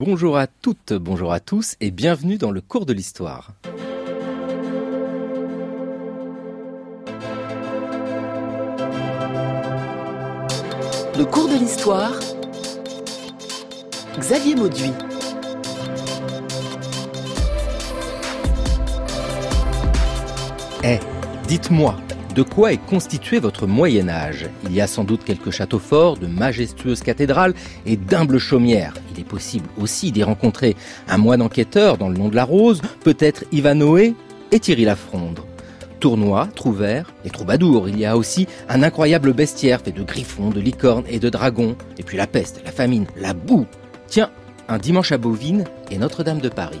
Bonjour à toutes, bonjour à tous et bienvenue dans le cours de l'histoire. Le cours de l'histoire. Xavier Mauduit. Eh, dites-moi, de quoi est constitué votre Moyen Âge Il y a sans doute quelques châteaux forts, de majestueuses cathédrales et d'humbles chaumières. Il est possible aussi d'y rencontrer un moine enquêteur dans le nom de la rose, peut-être Ivanoé et Thierry Lafronde. Tournois, Trouvert et Troubadour. Il y a aussi un incroyable bestiaire fait de griffons, de licornes et de dragons. Et puis la peste, la famine, la boue. Tiens, un dimanche à Bovine et Notre-Dame de Paris.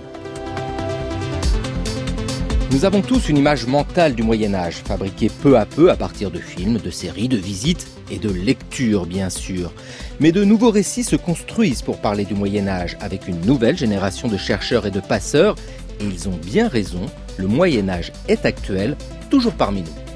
Nous avons tous une image mentale du Moyen Âge, fabriquée peu à peu à partir de films, de séries, de visites et de lectures bien sûr. Mais de nouveaux récits se construisent pour parler du Moyen Âge, avec une nouvelle génération de chercheurs et de passeurs, et ils ont bien raison, le Moyen Âge est actuel, toujours parmi nous.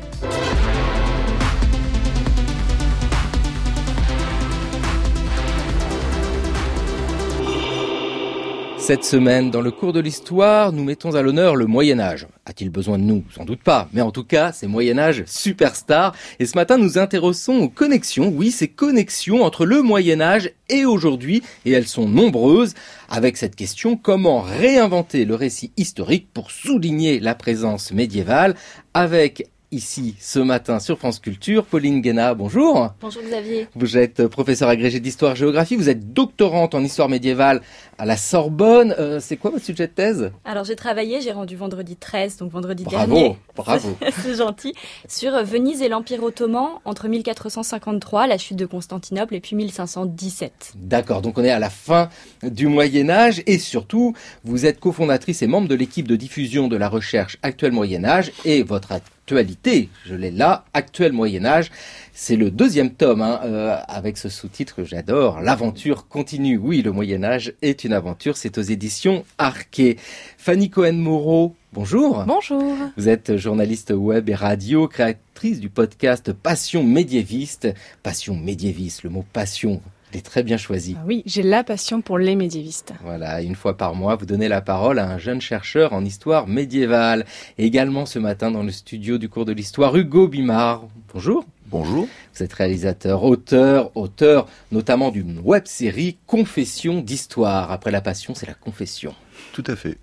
Cette semaine, dans le cours de l'histoire, nous mettons à l'honneur le Moyen Âge. A-t-il besoin de nous? Sans doute pas. Mais en tout cas, c'est Moyen Âge superstar. Et ce matin, nous intéressons aux connexions. Oui, ces connexions entre le Moyen Âge et aujourd'hui. Et elles sont nombreuses. Avec cette question, comment réinventer le récit historique pour souligner la présence médiévale avec ici ce matin sur France Culture. Pauline Guéna, bonjour. Bonjour Xavier. Vous êtes professeur agrégé d'histoire-géographie, vous êtes doctorante en histoire médiévale à la Sorbonne. Euh, c'est quoi votre sujet de thèse? Alors j'ai travaillé, j'ai rendu vendredi 13, donc vendredi bravo, dernier. Bravo, C'est gentil. Sur Venise et l'Empire ottoman entre 1453, la chute de Constantinople, et puis 1517. D'accord, donc on est à la fin du Moyen Âge et surtout, vous êtes cofondatrice et membre de l'équipe de diffusion de la recherche Actuel Moyen Âge et votre actualité, je l'ai là, Actuel Moyen Âge. C'est le deuxième tome hein, euh, avec ce sous-titre que j'adore, L'aventure continue. Oui, le Moyen Âge est une aventure, c'est aux éditions Arquet. Fanny Cohen-Moreau, bonjour. Bonjour. Vous êtes journaliste web et radio, créatrice du podcast Passion médiéviste. Passion médiéviste, le mot passion, est très bien choisi. Ah oui, j'ai la passion pour les médiévistes. Voilà, une fois par mois, vous donnez la parole à un jeune chercheur en histoire médiévale. Et également ce matin dans le studio du cours de l'histoire, Hugo Bimard. Bonjour. Bonjour. Vous êtes réalisateur, auteur, auteur notamment d'une web série Confession d'histoire. Après la passion, c'est la confession. Tout à fait.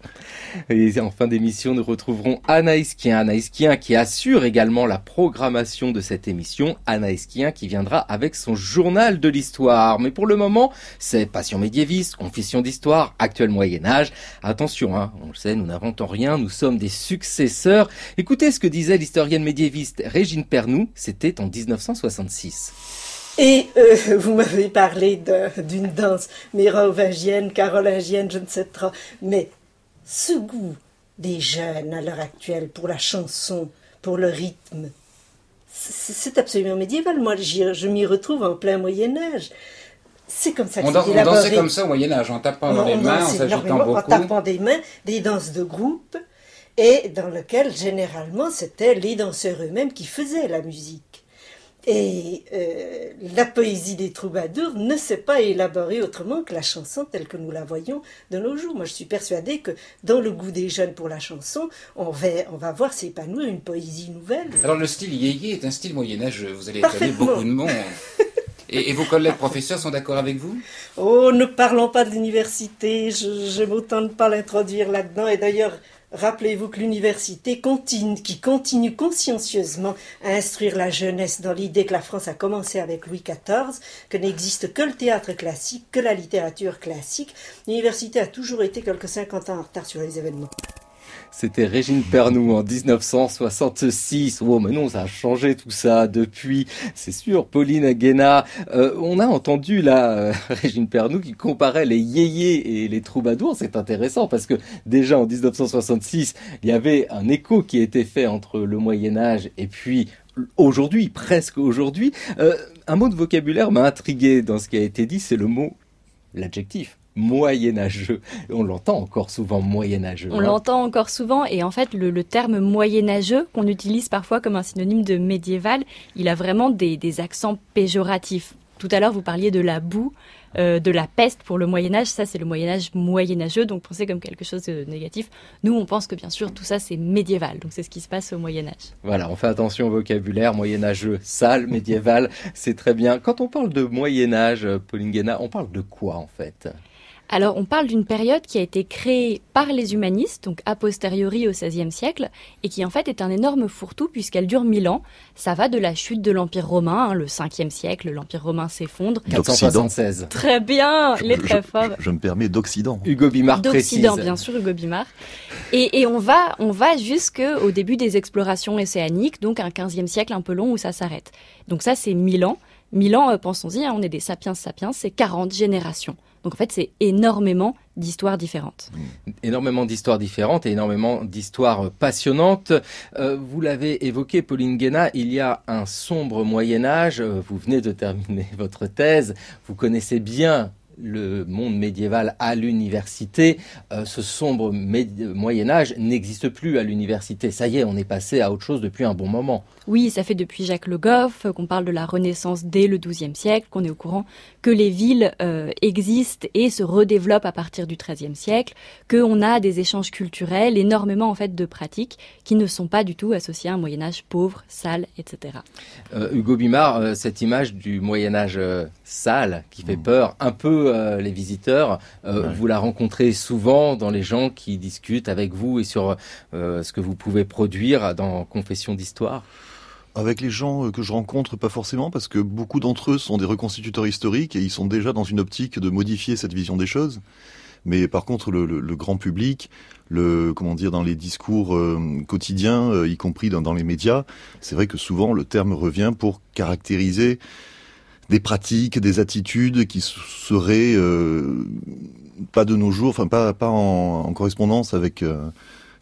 Et en fin d'émission, nous retrouverons Anaïs Kien. Anaïs Kien qui assure également la programmation de cette émission. Anaïs Kien qui viendra avec son journal de l'histoire. Mais pour le moment, c'est Passion médiéviste, Confession d'histoire, Actuel Moyen-Âge. Attention, hein, on le sait, nous n'inventons rien, nous sommes des successeurs. Écoutez ce que disait l'historienne médiéviste Régine Pernoud, c'était en 1966. Et euh, vous m'avez parlé d'une danse mérovingienne, carolingienne, je ne sais trop. Mais ce goût des jeunes à l'heure actuelle pour la chanson, pour le rythme, c'est absolument médiéval. Moi, je m'y retrouve en plein Moyen Âge. C'est comme ça que on, on dansait comme ça au Moyen Âge, en tapant dans les mains, en s'agitant beaucoup. En tapant des mains, des danses de groupe, et dans lequel généralement c'était les danseurs eux-mêmes qui faisaient la musique. Et euh, la poésie des troubadours ne s'est pas élaborée autrement que la chanson telle que nous la voyons de nos jours. Moi, je suis persuadée que dans le goût des jeunes pour la chanson, on va, on va voir s'épanouir une poésie nouvelle. Alors, le style yéyé est un style moyen-âgeux. Vous allez étonner beaucoup de monde. Et, vos collègues professeurs sont d'accord avec vous? Oh, ne parlons pas de l'université. Je ne m'autonne pas l'introduire là-dedans. Et d'ailleurs, Rappelez-vous que l'université continue, qui continue consciencieusement à instruire la jeunesse dans l'idée que la France a commencé avec Louis XIV, que n'existe que le théâtre classique, que la littérature classique. L'université a toujours été quelques 50 ans en retard sur les événements. C'était Régine Pernoud en 1966. Oh, mais non, ça a changé tout ça depuis. C'est sûr, Pauline Guéna. Euh, on a entendu là euh, Régine Pernoud qui comparait les yéyés et les troubadours. C'est intéressant parce que déjà en 1966, il y avait un écho qui était fait entre le Moyen Âge et puis aujourd'hui, presque aujourd'hui. Euh, un mot de vocabulaire m'a intrigué dans ce qui a été dit, c'est le mot, l'adjectif moyenâgeux. On l'entend encore souvent moyenâgeux. On hein. l'entend encore souvent et en fait le, le terme moyenâgeux qu'on utilise parfois comme un synonyme de médiéval, il a vraiment des, des accents péjoratifs. Tout à l'heure, vous parliez de la boue, euh, de la peste pour le Moyen Âge. Ça, c'est le Moyen Âge moyenâgeux, donc pensez comme quelque chose de négatif. Nous, on pense que bien sûr, tout ça, c'est médiéval. Donc c'est ce qui se passe au Moyen Âge. Voilà, on fait attention au vocabulaire moyenâgeux, sale, médiéval, c'est très bien. Quand on parle de Moyen Âge, Pauline Guéna, on parle de quoi en fait? Alors, on parle d'une période qui a été créée par les humanistes, donc a posteriori au XVIe siècle, et qui en fait est un énorme fourre-tout puisqu'elle dure mille ans. Ça va de la chute de l'Empire romain, hein, le 5e siècle, l'Empire romain s'effondre. 476. Très bien, il est très fort. Je, me permets d'Occident. Hugo Bimard précise. D'Occident, bien sûr, Hugo Bimard. Et, et on va, on va jusqu'au début des explorations océaniques, donc un 15e siècle un peu long où ça s'arrête. Donc ça, c'est mille ans. Mille ans, euh, pensons-y, hein, on est des sapiens sapiens, c'est 40 générations. Donc en fait, c'est énormément d'histoires différentes. Énormément d'histoires différentes et énormément d'histoires passionnantes. Euh, vous l'avez évoqué, Pauline Guéna, il y a un sombre Moyen Âge. Euh, vous venez de terminer votre thèse. Vous connaissez bien le monde médiéval à l'université, euh, ce sombre Moyen Âge n'existe plus à l'université. Ça y est, on est passé à autre chose depuis un bon moment. Oui, ça fait depuis Jacques Le Goff qu'on parle de la Renaissance dès le XIIe siècle, qu'on est au courant que les villes euh, existent et se redéveloppent à partir du XIIIe siècle, qu'on a des échanges culturels, énormément en fait de pratiques qui ne sont pas du tout associées à un Moyen Âge pauvre, sale, etc. Euh, Hugo Bimard, cette image du Moyen Âge sale qui fait mmh. peur, un peu euh, les visiteurs. Euh, vous la rencontrez souvent dans les gens qui discutent avec vous et sur euh, ce que vous pouvez produire dans Confession d'Histoire? Avec les gens que je rencontre, pas forcément, parce que beaucoup d'entre eux sont des reconstituteurs historiques et ils sont déjà dans une optique de modifier cette vision des choses. Mais par contre, le, grand public, le comment dire, dans les discours quotidiens, y compris dans, les médias, c'est vrai que souvent le terme revient pour caractériser des pratiques, des attitudes qui seraient euh, pas de nos jours, enfin pas pas en, correspondance avec euh,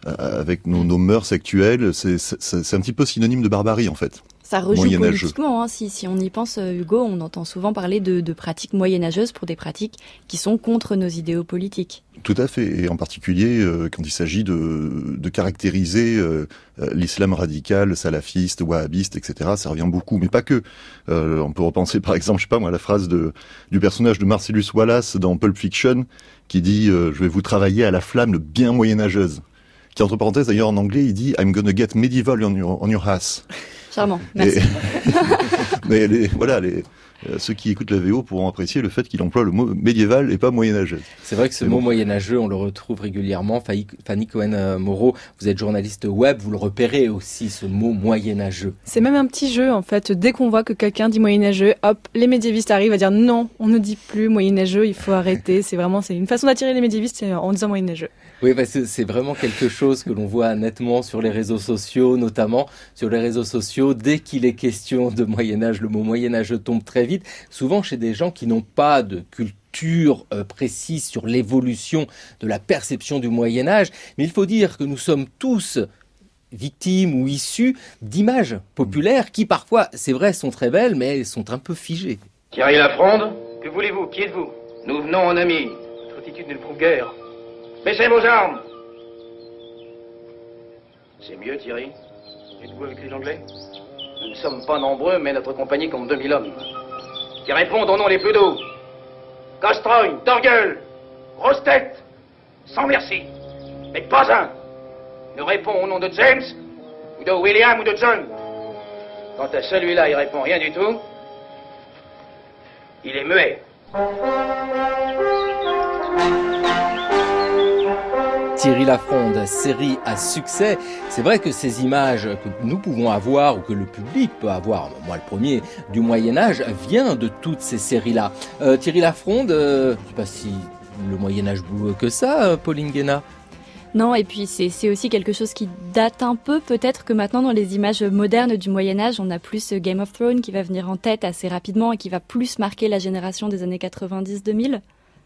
avec nos, nos mœurs actuelles. C'est un petit peu synonyme de barbarie en fait. Ça rejoue politiquement. Hein, si, si on y pense, euh, Hugo, on entend souvent parler de, de, pratiques moyenâgeuses pour des pratiques qui sont contre nos idéaux politiques. Tout à fait, et en particulier euh, quand il s'agit de, de, caractériser euh, l'islam radical, salafiste, wahhabiste, etc. Ça revient beaucoup, mais pas que. on peut repenser par exemple, je sais pas moi, la phrase de, du personnage de Marcellus Wallace dans Pulp Fiction qui dit Je vais vous travailler à la flamme bien moyenâgeuse ». Qui entre parenthèses d'ailleurs en anglais, il dit I'm gonna get medieval on your, on your ass. Charmant, merci. mais les, voilà, les, euh, ceux qui écoutent la VO pourront apprécier le fait qu'il emploie le mot médiéval et pas moyenâgeux. C'est vrai que ce mot moyenâgeux, on le retrouve régulièrement. Fanny Cohen-Moreau, vous êtes journaliste web, vous le repérez aussi, ce mot moyenâgeux. C'est même un petit jeu, en fait. Dès qu'on voit que quelqu'un dit moyenâgeux, hop, les médiévistes arrivent à dire non, on ne dit plus moyenâgeux, il faut arrêter. C'est vraiment, c'est une façon d'attirer les médiévistes en disant moyenâgeux. Oui, c'est vraiment quelque chose que l'on voit nettement sur les réseaux sociaux, notamment sur les réseaux sociaux. Dès qu'il est question de Moyen Âge, le mot Moyen Âge tombe très vite, souvent chez des gens qui n'ont pas de culture euh, précise sur l'évolution de la perception du Moyen Âge. Mais il faut dire que nous sommes tous victimes ou issus d'images populaires qui parfois, c'est vrai, sont très belles, mais sont un peu figées. Thierry Lafronde, que voulez-vous? Qui êtes-vous? Nous venons en amis. Votre attitude ne le prouve guère. Baissez vos armes C'est mieux, Thierry Êtes-vous avec les Anglais Nous ne sommes pas nombreux, mais notre compagnie compte 2000 hommes. Qui répondent au nom les plus doux. Castrogne, Torgueul, Rostet, sans merci. Mais pas un ne répond au nom de James, ou de William, ou de John. Quant à celui-là, il répond rien du tout. Il est muet. Thierry Lafronde, série à succès. C'est vrai que ces images que nous pouvons avoir ou que le public peut avoir, moi le premier, du Moyen Âge, vient de toutes ces séries-là. Euh, Thierry Lafronde, euh, je sais pas si le Moyen Âge boue que ça, euh, Pauline Guéna. Non, et puis c'est aussi quelque chose qui date un peu, peut-être que maintenant dans les images modernes du Moyen Âge, on a plus Game of Thrones qui va venir en tête assez rapidement et qui va plus marquer la génération des années 90-2000.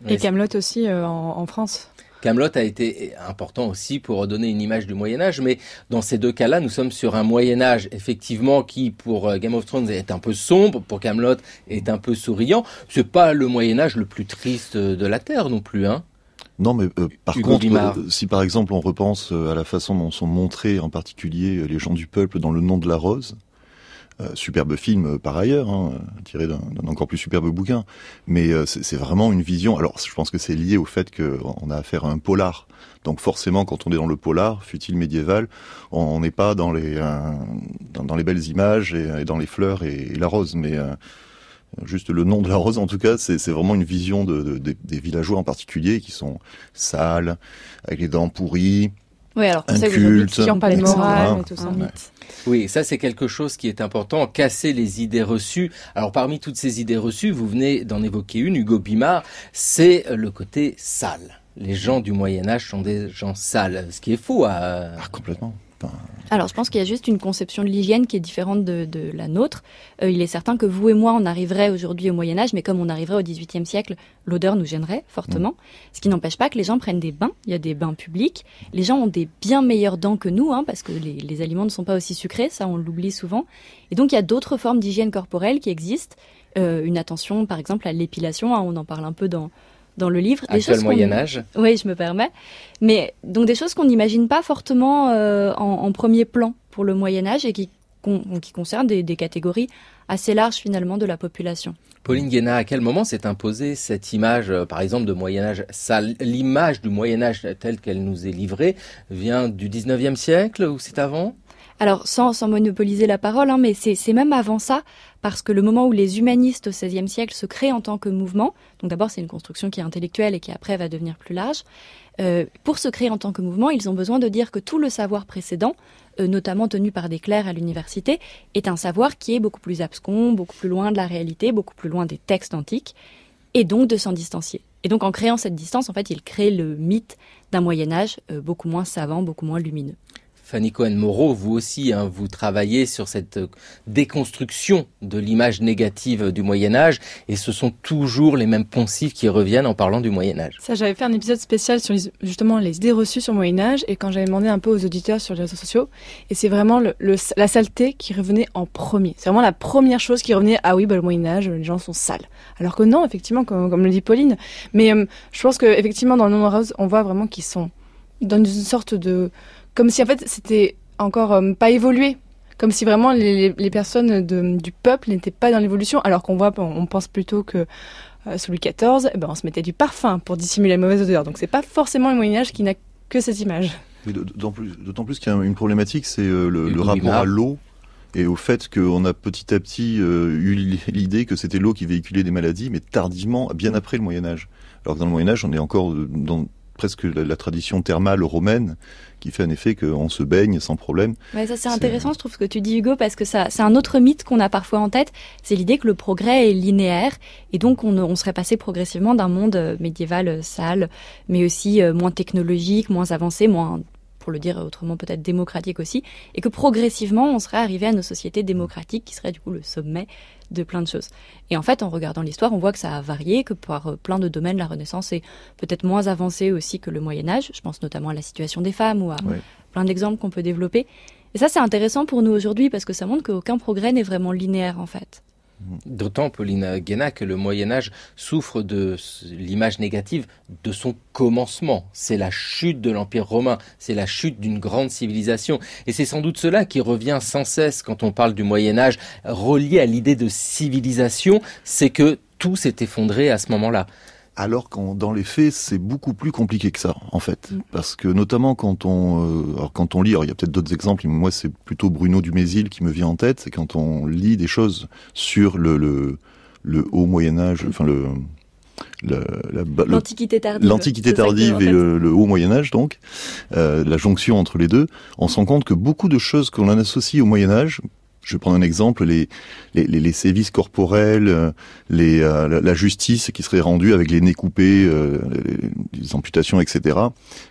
Et Camelot aussi en, en France. Camelot a été important aussi pour donner une image du Moyen Âge, mais dans ces deux cas-là, nous sommes sur un Moyen Âge effectivement qui, pour euh, Game of Thrones, est un peu sombre, pour Camelot est un peu souriant. C'est pas le Moyen Âge le plus triste de la terre non plus, hein. Non, mais euh, par contre, euh, si par exemple on repense à la façon dont sont montrés en particulier les gens du peuple dans Le Nom de la Rose, superbe film par ailleurs, hein, tiré d'un encore plus superbe bouquin. Mais c'est vraiment une vision. Alors, je pense que c'est lié au fait qu'on a affaire à un polar. Donc forcément, quand on est dans le polar, fut-il médiéval, on n'est pas dans les dans, les belles images et, dans les fleurs et, la rose, mais juste le nom de la rose en tout cas, c'est vraiment une vision de, des villageois en particulier qui sont sales, avec les dents pourries. Oui, alors un culte, qui pas morale, et tout ça. Oui, ça c'est quelque chose qui est important, casser les idées reçues. Alors parmi toutes ces idées reçues, vous venez d'en évoquer une, Hugo Bimard, c'est le côté sale. Les gens du Moyen Âge sont des gens sales, ce qui est faux. À... Ah, complètement. Alors, je pense qu'il y a juste une conception de l'hygiène qui est différente de, la nôtre. Euh, il est certain que vous et moi, on arriverait aujourd'hui au Moyen Âge, mais comme on arriverait au XVIIIe siècle, l'odeur nous gênerait fortement. Mm. Ce qui n'empêche pas que les gens prennent des bains. Il y a des bains publics. Les gens ont des bien meilleures dents que nous, hein, parce que les, aliments ne sont pas aussi sucrés. Ça, on l'oublie souvent. Et donc, il y a d'autres formes d'hygiène corporelle qui existent. Euh, une attention, par exemple, à l'épilation. Hein, on en parle un peu dans dans le livre. Actuel Moyen Âge. Oui, je me permets. Mais donc des choses qu'on n'imagine pas fortement euh, en, premier plan pour le Moyen Âge et qui, qui concernent des, catégories assez larges finalement de la population. Pauline Guéna, à quel moment s'est imposée cette image, euh, par exemple, de Moyen Âge L'image du Moyen Âge telle qu'elle nous est livrée vient du 19e siècle ou c'est avant? Alors, sans, sans monopoliser la parole, hein, mais c'est même avant ça, parce que le moment où les humanistes au XVIe siècle se créent en tant que mouvement, donc d'abord c'est une construction qui est intellectuelle et qui après va devenir plus large, euh, pour se créer en tant que mouvement, ils ont besoin de dire que tout le savoir précédent, euh, notamment tenu par des clercs à l'université, est un savoir qui est beaucoup plus abscon, beaucoup plus loin de la réalité, beaucoup plus loin des textes antiques, et donc de s'en distancier. Et donc en créant cette distance, en fait, ils créent le mythe d'un Moyen Âge euh, beaucoup moins savant, beaucoup moins lumineux. Fanny Cohen-Moreau, vous aussi, hein, vous travaillez sur cette déconstruction de l'image négative du Moyen Âge, et ce sont toujours les mêmes poncifs qui reviennent en parlant du Moyen Âge. Ça, j'avais fait un épisode spécial sur justement les idées reçues sur le Moyen Âge, et quand j'avais demandé un peu aux auditeurs sur les réseaux sociaux, et c'est vraiment la saleté qui revenait en premier. C'est vraiment la première chose qui revenait. Ah oui, bah, le Moyen Âge, les gens sont sales. Alors que non, effectivement, comme, le dit Pauline. Mais euh, je pense que effectivement, dans le rose, on voit vraiment qu'ils sont dans une sorte de comme si en fait c'était encore euh, pas évolué, comme si vraiment les, les personnes de, du peuple n'étaient pas dans l'évolution, alors qu'on voit, on pense plutôt que euh, sous Louis XIV, eh ben, on se mettait du parfum pour dissimuler la mauvaise odeur. Donc c'est pas forcément le Moyen Âge qui n'a que cette image. D'autant plus, plus qu'il y a une problématique, c'est euh, le, rapport à l'eau et au fait qu'on a petit à petit eu l'idée que c'était l'eau qui véhiculait des maladies, mais tardivement, bien après le Moyen Âge. Alors que dans le Moyen Âge, on est encore dans presque la, tradition thermale romaine qui fait en effet qu'on se baigne sans problème. Ouais, ça c'est intéressant, je trouve ce que tu dis Hugo, parce que ça, c'est un autre mythe qu'on a parfois en tête, c'est l'idée que le progrès est linéaire, et donc on, on serait passé progressivement d'un monde euh, médiéval euh, sale, mais aussi euh, moins technologique, moins avancé, moins pour le dire autrement peut-être démocratique aussi, et que progressivement on serait arrivé à nos sociétés démocratiques qui seraient du coup le sommet de plein de choses. Et en fait, en regardant l'histoire, on voit que ça a varié, que pour euh, plein de domaines, la Renaissance est peut-être moins avancée aussi que le Moyen Âge. Je pense notamment à la situation des femmes ou à plein d'exemples qu'on peut développer. Et ça, c'est intéressant pour nous aujourd'hui parce que ça montre qu'aucun progrès n'est vraiment linéaire en fait. D'autant, Pauline Guéna, que le Moyen Âge souffre de l'image négative de son commencement. C'est la chute de l'Empire romain, c'est la chute d'une grande civilisation. Et c'est sans doute cela qui revient sans cesse quand on parle du Moyen Âge, relié à l'idée de civilisation, c'est que tout s'est effondré à ce moment-là alors qu'en dans les faits c'est beaucoup plus compliqué que ça en fait. Mm. parce que notamment quand on euh, alors quand on lit il y a peut-être d'autres exemples mais moi c'est plutôt Bruno Dumézil qui me vient en tête c'est quand on lit des choses sur le le, le haut Moyen Âge enfin le l'antiquité tardive, l'antiquité tardive et le, haut Moyen Âge donc euh, la jonction entre les deux on se rend compte que beaucoup de choses qu'on en associe au Moyen Âge je vais prendre un exemple, les, les, les sévices corporels, euh, les, euh, la justice qui serait rendue avec les nez coupés, euh, les, amputations, etc.,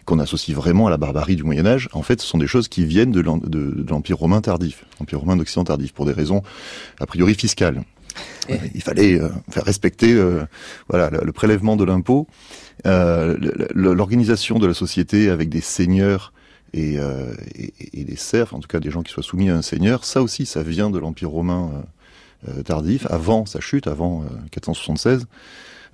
qu'on associe vraiment à la barbarie du Moyen Âge, en fait, ce sont des choses qui viennent de l'Empire romain tardif, l'Empire romain d'Occident tardif, pour des raisons a priori fiscales. Il fallait faire respecter voilà le, prélèvement de l'impôt, l'organisation de la société avec des seigneurs et, euh, et, des serfs, en tout cas des gens qui soient soumis à un seigneur, ça aussi, ça vient de l'Empire romain euh, euh, tardif, avant sa chute, avant 476.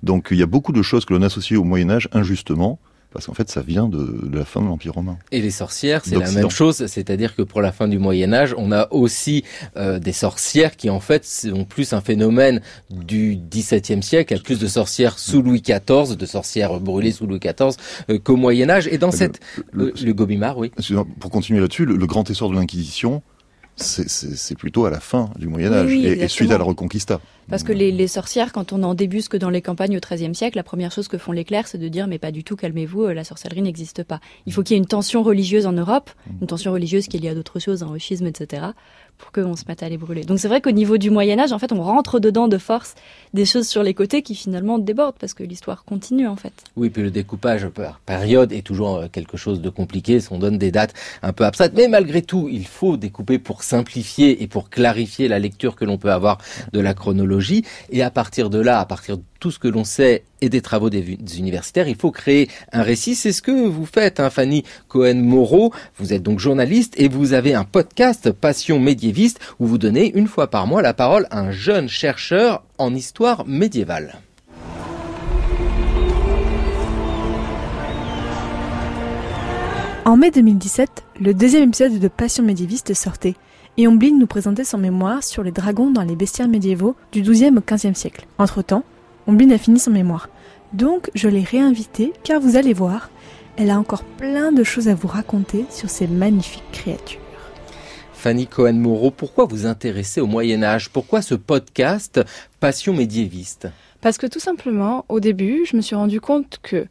Donc il y a beaucoup de choses que l'on associe au Moyen Âge injustement, parce qu'en fait, ça vient de, de la fin de l'Empire romain. Et les sorcières, c'est la même chose, c'est-à-dire que pour la fin du Moyen Âge, on a aussi euh, des sorcières qui en fait sont plus un phénomène du XVIIe siècle, il y a plus de sorcières sous Louis XIV, de sorcières brûlées sous Louis XIV euh, qu'au Moyen Âge. Et dans Le- cette... le- euh, le Gobimard, oui. Pour continuer là-dessus, le, le grand essor de l'Inquisition, c'est- plutôt à la fin du Moyen Âge oui, et- suite à la Reconquista. Parce que les, les sorcières, quand on en débusque dans les campagnes au XIIIe siècle, la première chose que font les clercs, c'est de dire mais pas du tout, calmez-vous, euh, la sorcellerie n'existe pas. Il faut qu'il y ait une tension religieuse en Europe, une tension religieuse qui est liée à d'autres choses, un schisme, etc., pour qu'on se mette à les brûler. Donc c'est vrai qu'au niveau du Moyen Âge, en fait, on rentre dedans de force des choses sur les côtés qui finalement débordent parce que l'histoire continue en fait. Oui, puis le découpage par période est toujours euh, quelque chose de compliqué. On donne des dates un peu abstraites, mais malgré tout, il faut découper pour simplifier et pour clarifier la lecture que l'on peut avoir de la chronologie. Et à partir de là, à partir tout ce que l'on sait et des travaux des, universitaires, il faut créer un récit. C'est ce que vous faites, hein, Fanny Cohen-Moreau. Vous êtes donc journaliste et vous avez un podcast Passion médiéviste où vous donnez une fois par mois la parole à un jeune chercheur en histoire médiévale. En mai 2017, le deuxième épisode de Passion médiéviste sortait, et Omblin nous présentait son mémoire sur les dragons dans les bestiaires médiévaux du XIIe au XVe siècle. Entre-temps, Omblin a fini son mémoire. Donc je l'ai réinvitée car vous allez voir, elle a encore plein de choses à vous raconter sur ces magnifiques créatures. Fanny Cohen-Moreau, pourquoi vous intéressez au Moyen Âge? Pourquoi ce podcast Passion médiéviste? Parce que tout simplement, au début, je me suis rendu compte que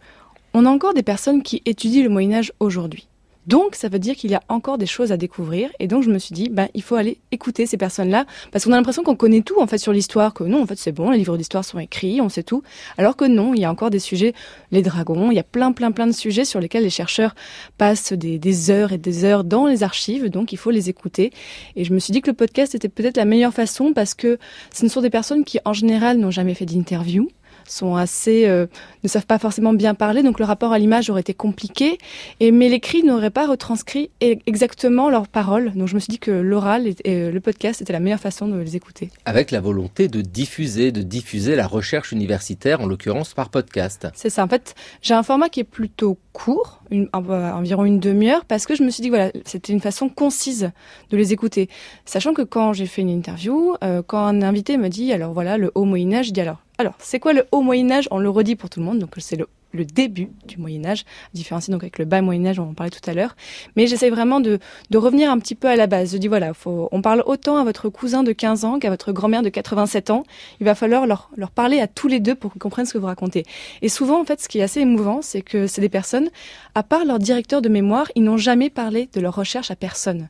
on a encore des personnes qui étudient le Moyen Âge aujourd'hui. Donc, ça veut dire qu'il y a encore des choses à découvrir. Et donc, je me suis dit, ben, il faut aller écouter ces personnes-là. Parce qu'on a l'impression qu'on connaît tout, en fait, sur l'histoire. Que non, en fait, c'est bon, les livres d'histoire sont écrits, on sait tout. Alors que non, il y a encore des sujets, les dragons, il y a plein, plein, plein de sujets sur lesquels les chercheurs passent des, des heures et des heures dans les archives. Donc, il faut les écouter. Et je me suis dit que le podcast était peut-être la meilleure façon parce que ce ne sont des personnes qui, en général, n'ont jamais fait d'interview sont assez euh, ne savent pas forcément bien parler donc le rapport à l'image aurait été compliqué. Et mais l'écrit n'aurait pas retranscrit e- exactement leurs paroles. Donc je me suis dit que l'oral et, et le podcast était la meilleure façon de les écouter. Avec la volonté de diffuser, de diffuser la recherche universitaire, en l'occurrence par podcast. c'est ça. En fait j'ai un format qui est plutôt court une, euh, environ une demi-heure parce que je me suis dit que voilà c'était une façon concise de les écouter. Sachant que quand j'ai fait une interview euh, quand un invité me dit alors voilà le haut Moyen Âge je dis alors alors c'est quoi le haut Moyen Âge on le redit pour tout le monde donc c'est le début du Moyen Âge, différencié donc avec le bas Moyen Âge, on en parlait tout à l'heure. Mais j'essaie vraiment de, revenir un petit peu à la base. Je dis voilà, faut, on parle autant à votre cousin de 15 ans qu'à votre grand-mère de 87 ans. Il va falloir leur, leur parler à tous les deux pour qu'ils comprennent ce que vous racontez. Et souvent, en fait, ce qui est assez émouvant, c'est que c'est des personnes, à part leur directeur de mémoire, ils n'ont jamais parlé de leur recherche à personne.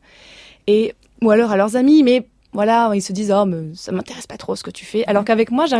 Et, ou alors à leurs amis, mais voilà, ils se disent, oh, mais ça m'intéresse pas trop ce que tu fais. Alors qu'avec moi, j'ai-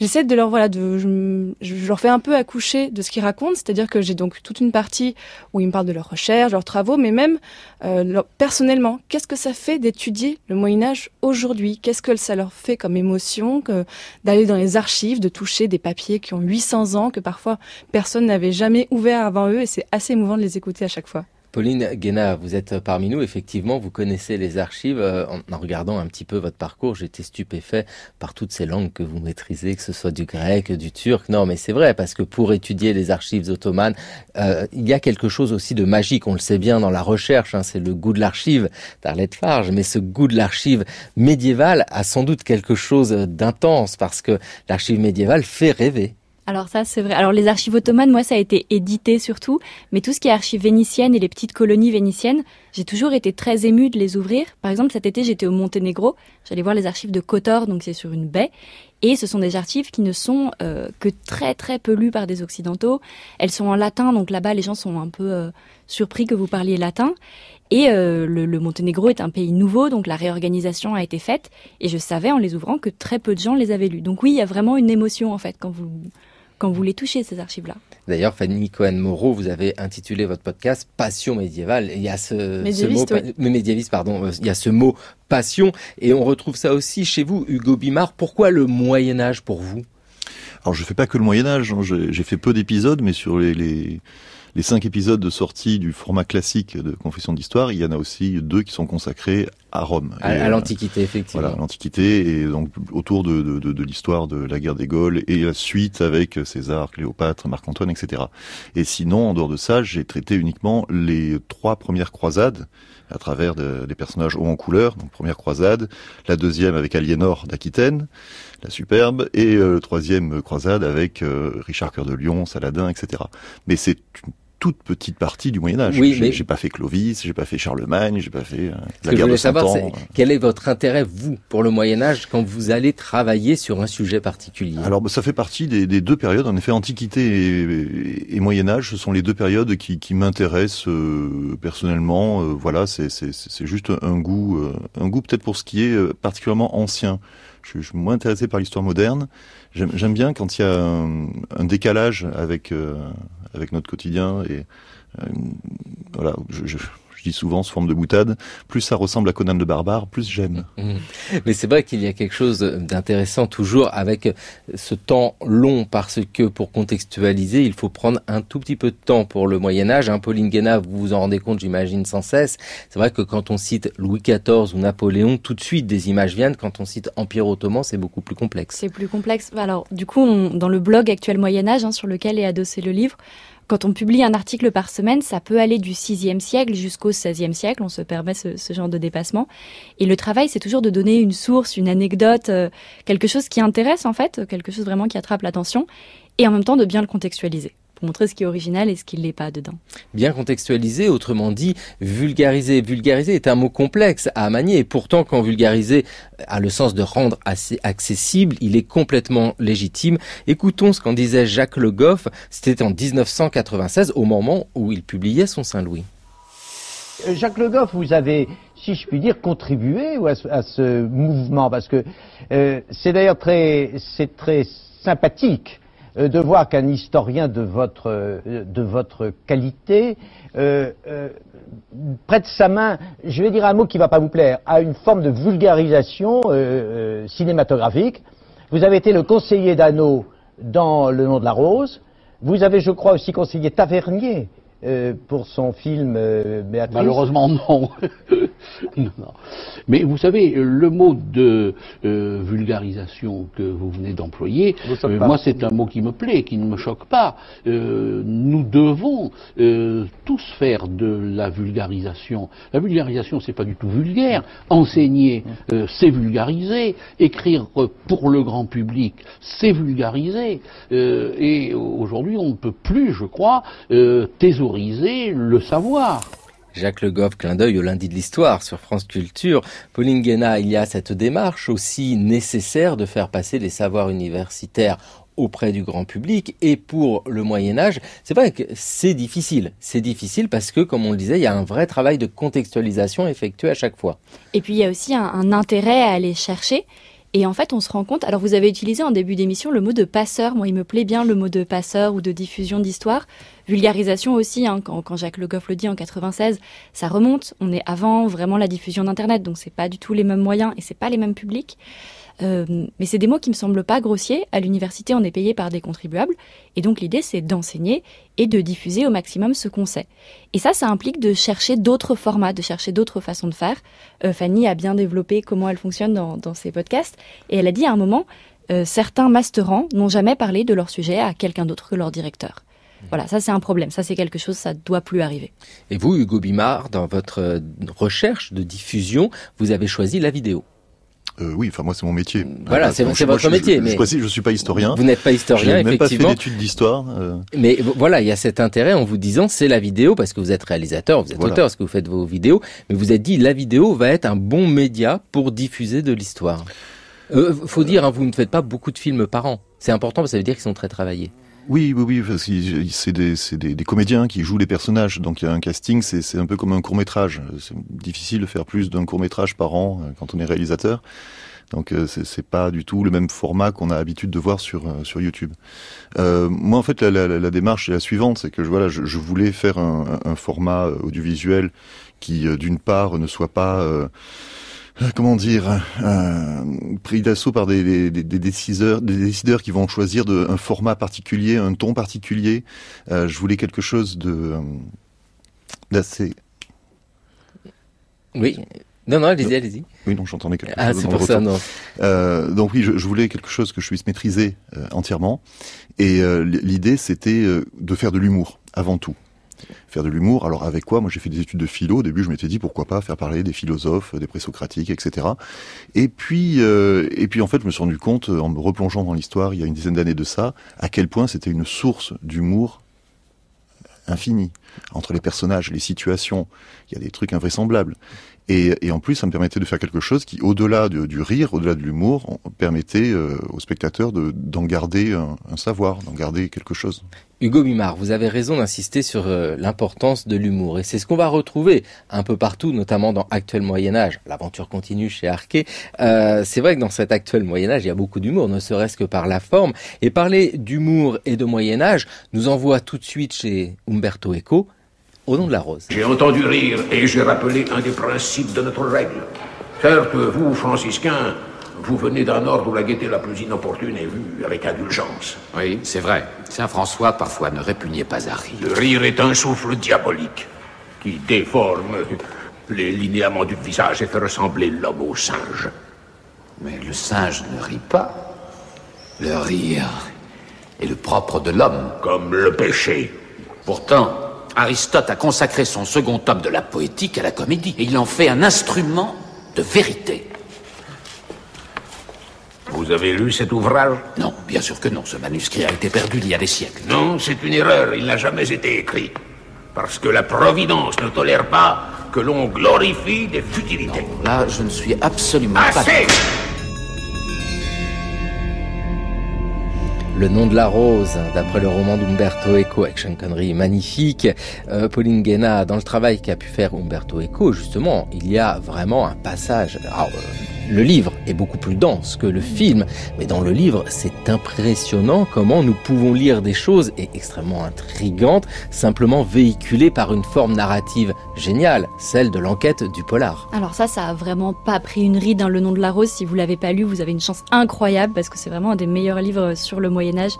J'essaie de leur voilà de je, je leur fais un peu accoucher de ce qu'ils racontent, c'est-à-dire que j'ai donc toute une partie où ils me parlent de leurs recherches, leurs travaux, mais même euh, personnellement, qu'est-ce que ça fait d'étudier le Moyen Âge aujourd'hui? Qu'est-ce que ça leur fait comme émotion que d'aller dans les archives, de toucher des papiers qui ont 800 ans que parfois personne n'avait jamais ouvert avant eux et c'est assez émouvant de les écouter à chaque fois? Pauline Guéna, vous êtes parmi nous. Effectivement, vous connaissez les archives. Euh, En, regardant un petit peu votre parcours, j'étais stupéfait par toutes ces langues que vous maîtrisez, que ce soit du grec, du turc. Non, mais c'est vrai, parce que pour étudier les archives ottomanes, euh, il y a quelque chose aussi de magique. On le sait bien dans la recherche, hein, c'est le goût de l'archive d'Arlette Farge. Mais ce goût de l'archive médiévale a sans doute quelque chose d'intense, parce que l'archive médiévale fait rêver. Alors ça, c'est vrai. Alors les archives ottomanes, moi, ça a été édité surtout, mais tout ce qui est archives vénitiennes et les petites colonies vénitiennes, j'ai toujours été très émue de les ouvrir. Par exemple, cet été, j'étais au Monténégro, j'allais voir les archives de Kotor, donc c'est sur une baie, et ce sont des archives qui ne sont euh, que très très peu lues par des occidentaux. Elles sont en latin, donc là-bas, les gens sont un peu euh, surpris que vous parliez latin. Et euh, le, le Monténégro est un pays nouveau, donc la réorganisation a été faite, et je savais en les ouvrant que très peu de gens les avaient lus. Donc oui, il y a vraiment une émotion en fait quand vous quand vous les touchez, ces archives-là. D'ailleurs, Fanny Cohen-Moreau, vous avez intitulé votre podcast Passion médiévale. Il y a ce, mot, oui. mais médiéviste, pardon. euh, Il y a ce mot passion, et on retrouve ça aussi chez vous, Hugo Bimard. Pourquoi le Moyen Âge pour vous? Alors je fais pas que le Moyen Âge, hein. j'ai j'ai fait peu d'épisodes, mais sur les, les, les cinq épisodes de sortie du format classique de Confession d'Histoire, il y en a aussi deux qui sont consacrés à Rome. À, euh, l'Antiquité, effectivement. Voilà, l'Antiquité, et donc autour de, de, de, de l'histoire de la guerre des Gaules et la suite avec César, Cléopâtre, Marc-Antoine, etc. Et sinon, en dehors de ça, j'ai traité uniquement les trois premières croisades à travers de- des personnages hauts en couleur. Donc première croisade, la deuxième avec Aliénor d'Aquitaine, la superbe, et euh, le troisième croisade avec euh, Richard Cœur de Lion, Saladin, etc. Mais c'est toute petite partie du Moyen Âge. Oui, j'ai mais- j'ai pas fait Clovis, j'ai pas fait Charlemagne, j'ai pas fait euh, Ce la que je de savoir, Ans. c'est quel est votre intérêt, vous, pour le Moyen Âge, quand vous allez travailler sur un sujet particulier? Alors bah, ça fait partie des, des deux périodes. En effet, Antiquité et, et- et Moyen Âge, ce sont les deux périodes qui, qui m'intéressent euh, personnellement. Euh, voilà, c'est juste un goût, euh, un goût peut-être pour ce qui est euh, particulièrement ancien. Je, je suis moins intéressé par l'histoire moderne. J'aime j'aime bien quand il y a un, un décalage avec euh, avec notre quotidien et euh, voilà. Je dis souvent sous forme de boutade. Plus ça ressemble à Conan le barbare, plus j'aime. Mhm. Mais c'est vrai qu'il y a quelque chose d'intéressant toujours avec ce temps long parce que pour contextualiser, il faut prendre un tout petit peu de temps pour le Moyen Âge. Hein, Pauline Guéna, vous vous en rendez compte, j'imagine, sans cesse. C'est vrai que quand on cite Louis XIV ou Napoléon, tout de suite des images viennent. Quand on cite Empire ottoman, c'est beaucoup plus complexe. C'est plus complexe. Alors, du coup, on- dans le blog Actuel Moyen Âge, hein, sur lequel est adossé le livre, quand on publie un article par semaine, ça peut aller du 6e siècle jusqu'au 16e siècle. On se permet ce, ce genre de dépassement. Et le travail, c'est toujours de donner une source, une anecdote, euh, quelque chose qui intéresse, en fait, quelque chose vraiment qui attrape l'attention, et en même temps de bien le contextualiser, pour montrer ce qui est original et ce qui ne l'est pas dedans. bien contextualisé, autrement dit vulgariser. Vulgariser est un mot complexe à manier et pourtant quand vulgariser a le sens de rendre assez accessible, il est complètement légitime. Écoutons ce qu'en disait Jacques Le Goff, c'était en 1996 au moment où il publiait son Saint-Louis. Euh, Jacques Le Goff, vous avez, si je puis dire, contribué à ce, à ce mouvement, parce que euh, c'est d'ailleurs très, c'est très sympathique euh, de voir qu'un historien de votre, euh, qualité euh, euh, prête sa main, je vais dire un mot qui ne va pas vous plaire, à une forme de vulgarisation euh, euh, cinématographique. Vous avez été le conseiller d'Anneau dans Le nom de la rose. Vous avez, je crois, aussi conseillé Tavernier euh, pour son film euh, Béatrice. Malheureusement, non. Non, non. Mais vous savez, le mot de euh, vulgarisation que vous venez d'employer, moi c'est un mot qui me plaît, qui ne me choque pas. Nous devons tous faire de la vulgarisation. La vulgarisation, c'est pas du tout vulgaire. Enseigner, c'est vulgariser. Écrire pour le grand public, c'est vulgariser. Et aujourd'hui, on ne peut plus, je crois, euh, le savoir. Jacques Le Goff, clin d'œil au lundi de l'histoire sur France Culture. Pauline Guéna, il y a cette démarche aussi nécessaire de faire passer les savoirs universitaires auprès du grand public et pour le Moyen Âge, c'est vrai que c'est difficile. C'est difficile parce que, comme on le disait, il y a un vrai travail de contextualisation effectué à chaque fois. Et puis il y a aussi un, un intérêt à aller chercher. Et en fait, on se rend compte. Alors, vous avez utilisé en début d'émission le mot de passeur. Moi, il me plaît bien le mot de passeur ou de diffusion d'histoire. Vulgarisation aussi. Hein, quand, quand Jacques Le Goff le dit en 96, ça remonte. On est avant vraiment la diffusion d'Internet, donc c'est pas du tout les mêmes moyens et c'est pas les mêmes publics. Euh, mais c'est des mots qui me semblent pas grossiers. À l'université, on est payé par des contribuables, et donc l'idée c'est d'enseigner et de diffuser au maximum ce qu'on sait. Et ça, ça implique de chercher d'autres formats, de chercher d'autres façons de faire. Euh, Fanny a bien développé comment elle fonctionne dans, ses podcasts, et elle a dit à un moment, euh, certains masterants n'ont jamais parlé de leur sujet à quelqu'un d'autre que leur directeur. Voilà, ça c'est un problème, ça c'est quelque chose, ça doit plus arriver. Et vous, Hugo Bimard, dans votre recherche de diffusion, vous avez choisi la vidéo. Euh, oui, enfin moi c'est mon métier. Voilà, c'est- votre métier, Je, mais- je, précise, je suis pas historien. Vous n'êtes pas historien, J'ai même pas fait effectivement. d'études d'histoire. euh, Mais voilà, il y a cet intérêt en vous disant c'est la vidéo parce que vous êtes réalisateur, vous êtes Voilà. auteur parce que vous faites vos vidéos, mais vous êtes dit la vidéo va être un bon média pour diffuser de l'histoire. Euh, faut dire, hein, vous ne faites pas beaucoup de films par an. C'est important parce que ça veut dire qu'ils sont très travaillés. Oui, oui, oui, parce que c'est des, des, des comédiens qui jouent les personnages, donc il y a un casting, c'est un peu comme un court métrage. C'est difficile de faire plus d'un court métrage par an euh, quand on est réalisateur. Donc euh, c'est pas du tout le même format qu'on a l'habitude de voir sur euh, sur YouTube. Euh, moi en fait la, la, la démarche est la suivante, c'est que je, voilà je, je voulais faire un, un format audiovisuel qui d'une part ne soit pas euh, comment dire, euh, pris d'assaut par des, des, des- des décideurs, des décideurs qui vont choisir de, un format particulier, un ton particulier. Euh, je voulais quelque chose de euh, d'assez. Oui. Non, non, allez-y, allez-y. Oui, non, j'entendais quelque ah, chose. c'est pour ça, non. Euh, donc oui, je, je, voulais quelque chose que je puisse maîtriser euh, entièrement. Et euh, l'idée, c'était euh, de faire de l'humour avant tout. Faire de l'humour. Alors avec quoi? Moi, j'ai fait des études de philo. Au début, je m'étais dit pourquoi pas faire parler des philosophes, des présocratiques, etc. Et puis, euh, et puis en fait, je me suis rendu compte en me replongeant dans l'histoire, il y a une dizaine d'années de ça, à quel point c'était une source d'humour infini entre les personnages, les situations. Il y a des trucs invraisemblables. Et, et, en plus, ça me permettait de faire quelque chose qui, au-delà du, du, rire, au-delà de l'humour, permettait euh, aux spectateurs d'en garder un, un savoir, d'en garder quelque chose. Hugo Bimard, vous avez raison d'insister sur euh, l'importance de l'humour. Et c'est ce qu'on va retrouver un peu partout, notamment dans Actuel Moyen-Âge. L'aventure continue chez Arquet. Euh, c'est vrai que dans cet Actuel Moyen-Âge, il y a beaucoup d'humour, ne serait-ce que par la forme. Et parler d'humour et de Moyen-Âge nous envoie tout de suite chez Umberto Eco, au nom de la rose. J'ai entendu rire et j'ai rappelé un des principes de notre règle. Certes, vous, franciscains, vous venez d'un ordre où la gaieté la plus inopportune est vue avec indulgence. Oui, c'est vrai. Saint François, parfois, ne répugnait pas à rire. Le rire est un souffle diabolique qui déforme les linéaments du visage et fait ressembler l'homme au singe. Mais le singe ne rit pas. Le rire est le propre de l'homme. Comme le péché. Pourtant, Aristote a consacré son second tome de la poétique à la comédie, et il en fait un instrument de vérité. Vous avez lu cet ouvrage? Non, bien sûr que non. Ce manuscrit a été perdu il y a des siècles. Non, c'est une erreur. Il n'a jamais été écrit. Parce que la Providence ne tolère pas que l'on glorifie des futilités. Non, là, je ne suis absolument Assez pas... Le nom de la rose, d'après le roman d'Umberto Eco, Sean Connery, magnifique. Euh, Pauline Guéna, dans le travail qu'a pu faire Umberto Eco, justement, il y a vraiment un passage. Alors, euh, le livre est beaucoup plus dense que le film, mais dans le livre, c'est impressionnant comment nous pouvons lire des choses et extrêmement intrigantes, simplement véhiculées par une forme narrative géniale, celle de l'enquête du polar. Alors ça, ça a vraiment pas pris une ride dans Le Nom de la Rose. Si vous l'avez pas lu, vous avez une chance incroyable parce que c'est vraiment un des meilleurs livres sur le Moyen Âge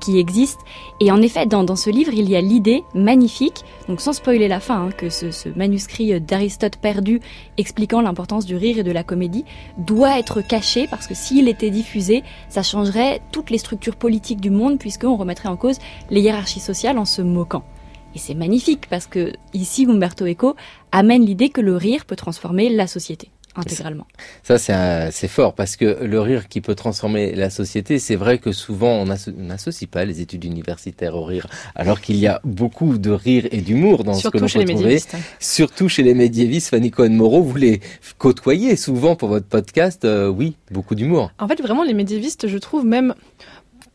qui existe. Et en effet, dans, dans ce livre, il y a l'idée magnifique, donc sans spoiler la fin, hein, que ce, ce manuscrit d'Aristote perdu expliquant l'importance du rire et de la comédie doit être caché parce que s'il était diffusé, ça changerait toutes les structures politiques du monde puisqu'on remettrait en cause les hiérarchies sociales en se moquant. Et c'est magnifique parce que ici, Umberto Eco amène l'idée que le rire peut transformer la société intégralement. Ça, c'est fort parce que le rire qui peut transformer la société, c'est vrai que souvent on n'associe pas les études universitaires au rire, alors qu'il y a beaucoup de rire et d'humour dans Surtout ce que l'on peut trouver. Surtout chez les médiévistes. Fanny Cohen-Moreau, vous les côtoyez souvent pour votre podcast. Euh, oui, beaucoup d'humour. En fait, vraiment, les médiévistes, je trouve même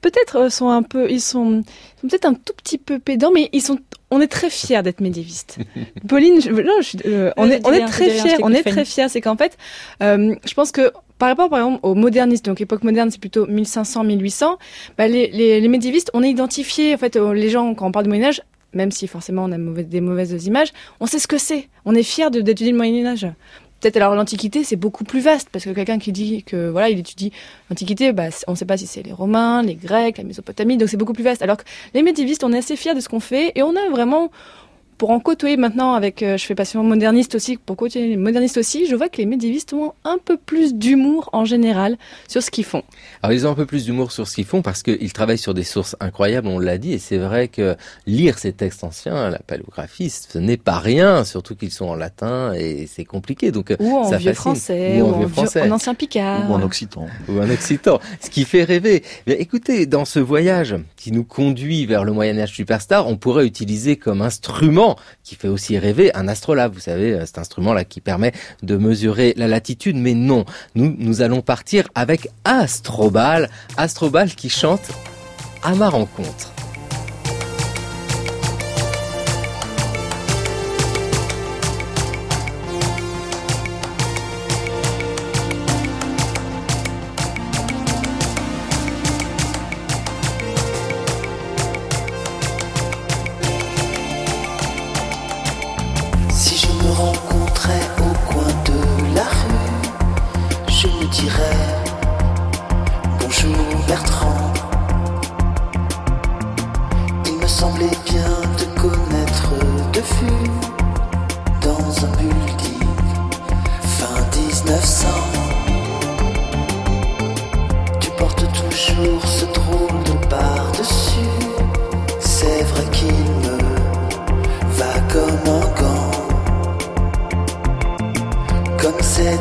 peut-être sont un peu, ils sont, sont peut-être un tout petit peu pédants, mais ils sont, on est très fiers d'être médiévistes. Pauline, je, non, je, euh, on est, on est très fiers, on est très fiers. C'est qu'en fait, euh, je pense que par rapport, par exemple, aux modernistes, donc époque moderne, c'est plutôt 1500-1800, bah, les, les, les médiévistes, on est identifié, en fait, les gens, quand on parle du Moyen-Âge, même si forcément on a des mauvaises images, on sait ce que c'est. On est fiers d'étudier le Moyen-Âge peut-être alors l'Antiquité c'est beaucoup plus vaste parce que quelqu'un qui dit que voilà il étudie l'Antiquité, bah, on ne sait pas si c'est les Romains, les Grecs, la Mésopotamie, donc c'est beaucoup plus vaste. Alors que les médiévistes, on est assez fiers de ce qu'on fait et on a vraiment pour en côtoyer maintenant avec, euh, je fais passion moderniste aussi, pour côtoyer les modernistes aussi, je vois que les médiévistes ont un peu plus d'humour en général sur ce qu'ils font. Alors ils ont un peu plus d'humour sur ce qu'ils font parce qu'ils travaillent sur des sources incroyables, on l'a dit, et c'est vrai que lire ces textes anciens, la paléographie, ce n'est pas rien, surtout qu'ils sont en latin et c'est compliqué. Donc ou en ça vieux fascine. français, ou, en, vieux français. en ancien picard, ou en occitan, ou en occitan, ce qui fait rêver. Mais écoutez, dans ce voyage qui nous conduit vers le Moyen Âge superstar, on pourrait utiliser comme instrument qui fait aussi rêver un astrolabe. Vous savez, cet instrument-là qui permet de mesurer la latitude. Mais non, nous, nous allons partir avec Astrobal. Astrobal qui chante à ma rencontre.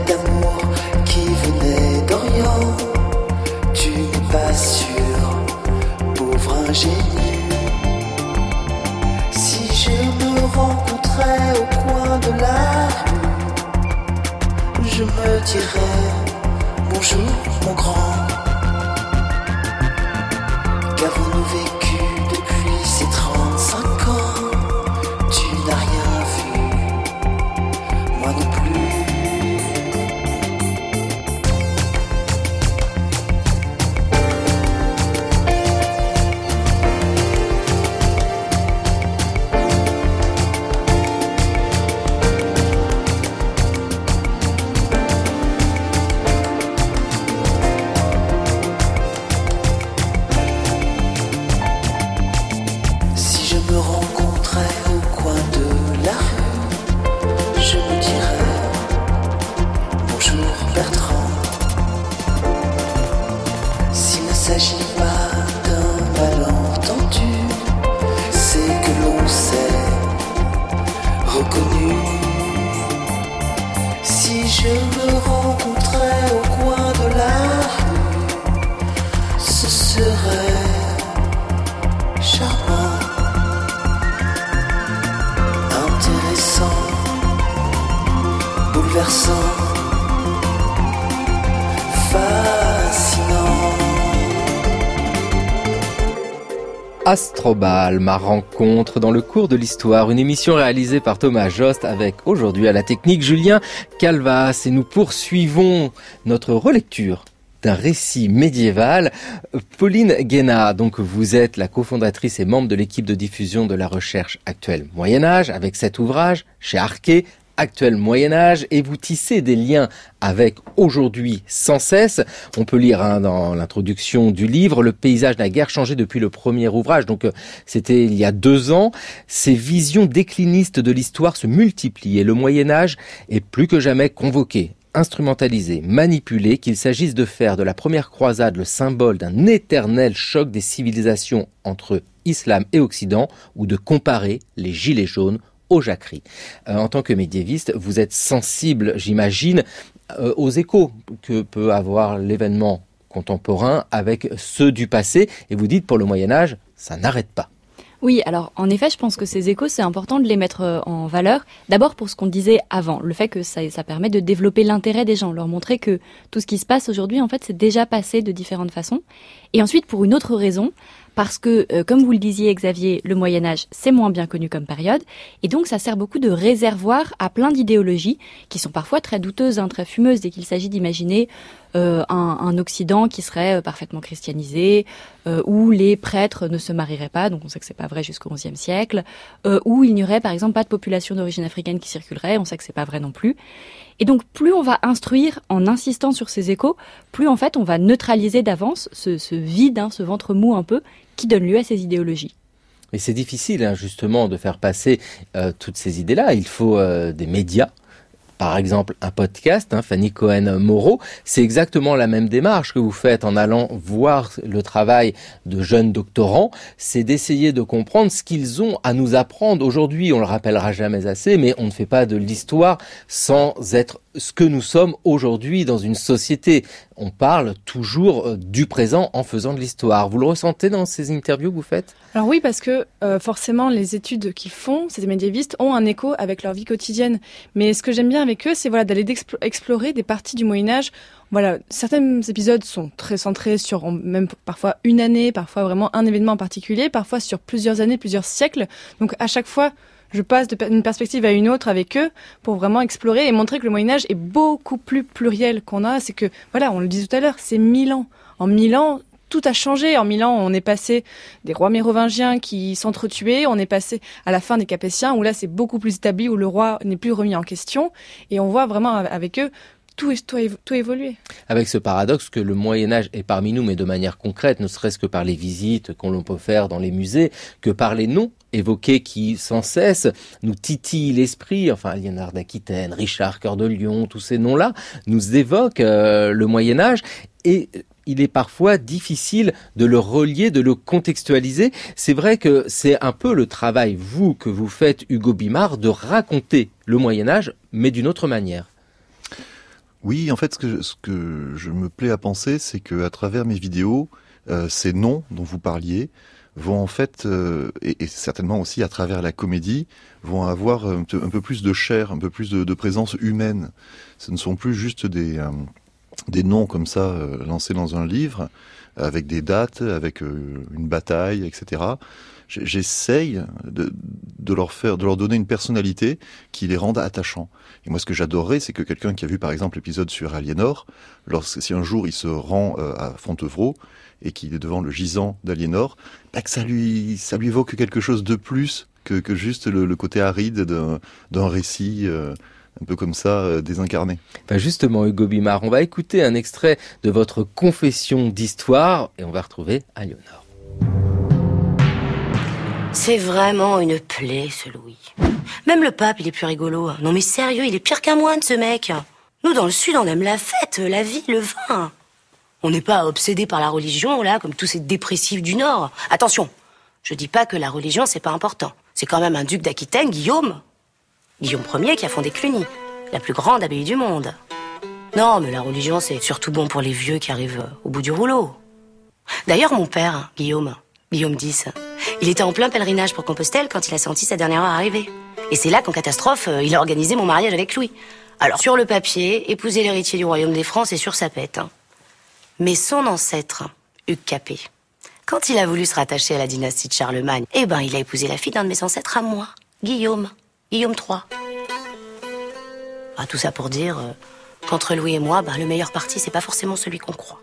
d'amour qui venait d'Orient. Tu n'es pas sûr, pauvre ingénu. Si je me rencontrais au coin de la je me dirais bonjour, mon grand. Ma rencontre dans le cours de l'histoire, une émission réalisée par Thomas Jost avec aujourd'hui à la technique Julien Calvas et nous poursuivons notre relecture d'un récit médiéval. Pauline Guéna, donc vous êtes la cofondatrice et membre de l'équipe de diffusion de la recherche actuelle Moyen Âge avec cet ouvrage chez Arquet actuel Moyen Âge et vous tissez des liens avec aujourd'hui sans cesse. On peut lire hein, dans l'introduction du livre, le paysage n'a guère changé depuis le premier ouvrage, donc euh, c'était il y a deux ans. Ces visions déclinistes de l'histoire se multiplient et le Moyen Âge est plus que jamais convoqué instrumentalisé, manipulé, qu'il s'agisse de faire de la première croisade le symbole d'un éternel choc des civilisations entre islam et occident, ou de comparer les gilets jaunes aux jacqueries. Euh, en tant que médiéviste, vous êtes sensible, j'imagine, euh, aux échos que peut avoir l'événement contemporain avec ceux du passé, et vous dites pour le Moyen Âge, ça n'arrête pas. Oui, alors en effet, je pense que ces échos, c'est important de les mettre euh, en valeur. D'abord pour ce qu'on disait avant, le fait que ça, ça permet de développer l'intérêt des gens, leur montrer que tout ce qui se passe aujourd'hui, en fait, c'est déjà passé de différentes façons. Et ensuite, pour une autre raison, parce que, euh, comme vous le disiez, Xavier, le Moyen Âge, c'est moins bien connu comme période, et donc ça sert beaucoup de réservoir à plein d'idéologies qui sont parfois très douteuses, hein, très fumeuses, dès qu'il s'agit d'imaginer euh, un, un, Occident qui serait euh, parfaitement christianisé, euh, où les prêtres ne se marieraient pas, donc on sait que c'est pas vrai jusqu'au XIe siècle, euh, où il n'y aurait par exemple pas de population d'origine africaine qui circulerait, on sait que c'est pas vrai non plus. Et donc plus on va instruire en insistant sur ces échos, plus en fait on va neutraliser d'avance ce, vide, hein, ce ventre mou un peu, qui donne lieu à ces idéologies. Mais c'est difficile hein, justement de faire passer euh, toutes ces idées-là. Il faut euh, des médias. Par exemple, un podcast, hein, Fanny Cohen-Moreau, c'est exactement la même démarche que vous faites en allant voir le travail de jeunes doctorants, c'est d'essayer de comprendre ce qu'ils ont à nous apprendre aujourd'hui. On le rappellera jamais assez, mais on ne fait pas de l'histoire sans être ce que nous sommes aujourd'hui dans une société. On parle toujours euh, du présent en faisant de l'histoire. Vous le ressentez dans ces interviews que vous faites? Alors oui, parce que euh, forcément, les études qu'ils font, ces médiévistes, ont un écho avec leur vie quotidienne. Mais ce que j'aime bien avec eux, c'est voilà d'aller explorer des parties du Moyen Âge. Voilà, certains épisodes sont très centrés sur même parfois une année, parfois vraiment un événement en particulier, parfois sur plusieurs années, plusieurs siècles. Donc à chaque fois, je passe d'une perspective à une autre avec eux pour vraiment explorer et montrer que le Moyen Âge est beaucoup plus pluriel qu'on a. C'est que, voilà, on le dit tout à l'heure, c'est mille ans. En mille ans, tout a changé. En mille ans, on est passé des rois mérovingiens qui s'entretuaient, on est passé à la fin des Capétiens, où là, c'est beaucoup plus établi, où le roi n'est plus remis en question. Et on voit vraiment avec eux tout, tout, évolué. Avec ce paradoxe que le Moyen Âge est parmi nous, mais de manière concrète, ne serait-ce que par les visites qu'on peut faire dans les musées, que par les noms évoqués qui sans cesse nous titillent l'esprit, enfin Liénard d'Aquitaine, Richard Cœur de Lion, tous ces noms-là nous évoquent euh, le Moyen Âge et il est parfois difficile de le relier, de le contextualiser. C'est vrai que c'est un peu le travail, vous, que vous faites, Hugo Bimard, de raconter le Moyen Âge, mais d'une autre manière. Oui, en fait, ce que je, ce que je me plais à penser, c'est que à travers mes vidéos, euh, ces noms dont vous parliez vont en fait, euh, et, certainement aussi à travers la comédie, vont avoir un, un peu plus de chair, un peu plus de, présence humaine. Ce ne sont plus juste des, euh, des noms comme ça euh, lancés dans un livre, avec des dates, avec une bataille, etc j'essaye de, de, leur faire, de leur donner une personnalité qui les rende attachants. Et moi, ce que j'adorerais, c'est que quelqu'un qui a vu, par exemple, l'épisode sur Aliénor, lorsque si un jour il se rend à Fontevraud et qu'il est devant le gisant d'Aliénor, bah, que ça lui, ça lui évoque quelque chose de plus que, que juste le, le côté aride d'un récit. Euh, un peu comme ça, euh, désincarné. Ben justement, Hugo Bimard, on va écouter un extrait de votre confession d'histoire et on va retrouver Aliénor. C'est vraiment une plaie, ce Louis. Même le pape, il est plus rigolo. Non mais sérieux, il est pire qu'un moine, ce mec. Nous, dans le Sud, on aime la fête, la vie, le vin. On n'est pas obsédé par la religion, là, comme tous ces dépressifs du Nord. Attention, je dis pas que la religion, c'est pas important. C'est quand même un duc d'Aquitaine, Guillaume. Guillaume Ier qui a fondé Cluny, la plus grande abbaye du monde. Non, mais la religion, c'est surtout bon pour les vieux qui arrivent au bout du rouleau. D'ailleurs, mon père, Guillaume, Guillaume X, il était en plein pèlerinage pour Compostelle quand il a senti sa dernière heure arriver. Et c'est là qu'en catastrophe, euh, il a organisé mon mariage avec Louis. Alors, sur le papier, épouser l'héritier du royaume des Francs, c'est sur sa pète. Hein. Mais son ancêtre, Hugues Capet, quand il a voulu se rattacher à la dynastie de Charlemagne, eh ben, il a épousé la fille d'un de mes ancêtres à moi, Guillaume, Guillaume III. Ah, tout ça pour dire euh, qu'entre Louis et moi, ben, le meilleur parti, c'est pas forcément celui qu'on croit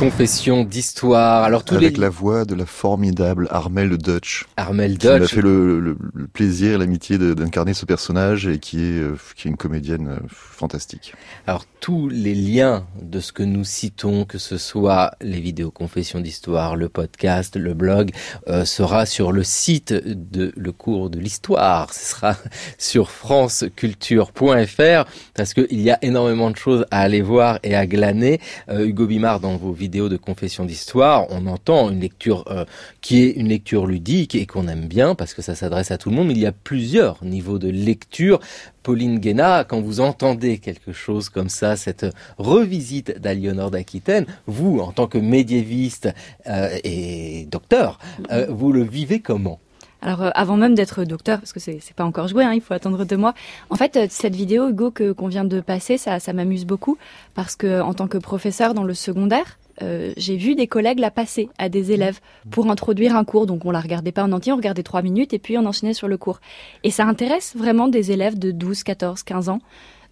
confession d'histoire. Alors tous avec les... la voix de la formidable Armel Dutch. Armel Dutch. Qui m'a fait le, le, le plaisir, l'amitié d'incarner ce personnage et qui est, euh, qui est une comédienne euh, fantastique. Alors tous les liens de ce que nous citons, que ce soit les vidéos confessions d'histoire, le podcast, le blog, euh, sera sur le site de le cours de l'histoire. Ce sera sur franceculture.fr parce qu'il y a énormément de choses à aller voir et à glaner. Euh, Hugo Bimard, dans vos vidéos de confession d'histoire, on entend une lecture euh, qui est une lecture ludique et qu'on aime bien parce que ça s'adresse à tout le monde. Mais il y a plusieurs niveaux de lecture. Pauline Guéna, quand vous entendez quelque chose comme ça, cette revisite d'Aliénor d'Aquitaine, vous, en tant que médiéviste euh, et docteur, euh, vous le vivez comment? Alors avant même d'être docteur, parce que c'est pas encore joué, hein, il faut attendre deux mois. En fait, cette vidéo Hugo que qu'on vient de passer, ça, ça m'amuse beaucoup parce que en tant que professeur dans le secondaire, euh, j'ai vu des collègues la passer à des élèves pour introduire un cours. Donc on la regardait pas en entier, on regardait trois minutes et puis on enchaînait sur le cours. Et ça intéresse vraiment des élèves de 12, 14, 15 ans.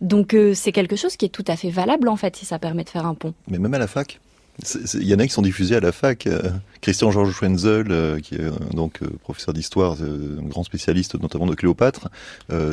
Donc euh, c'est quelque chose qui est tout à fait valable en fait si ça permet de faire un pont. Mais même à la fac il y en a qui sont diffusés à la fac. Euh, Christian Georges Schwenzel, euh, qui est donc euh, professeur d'histoire, un grand spécialiste notamment de Cléopâtre,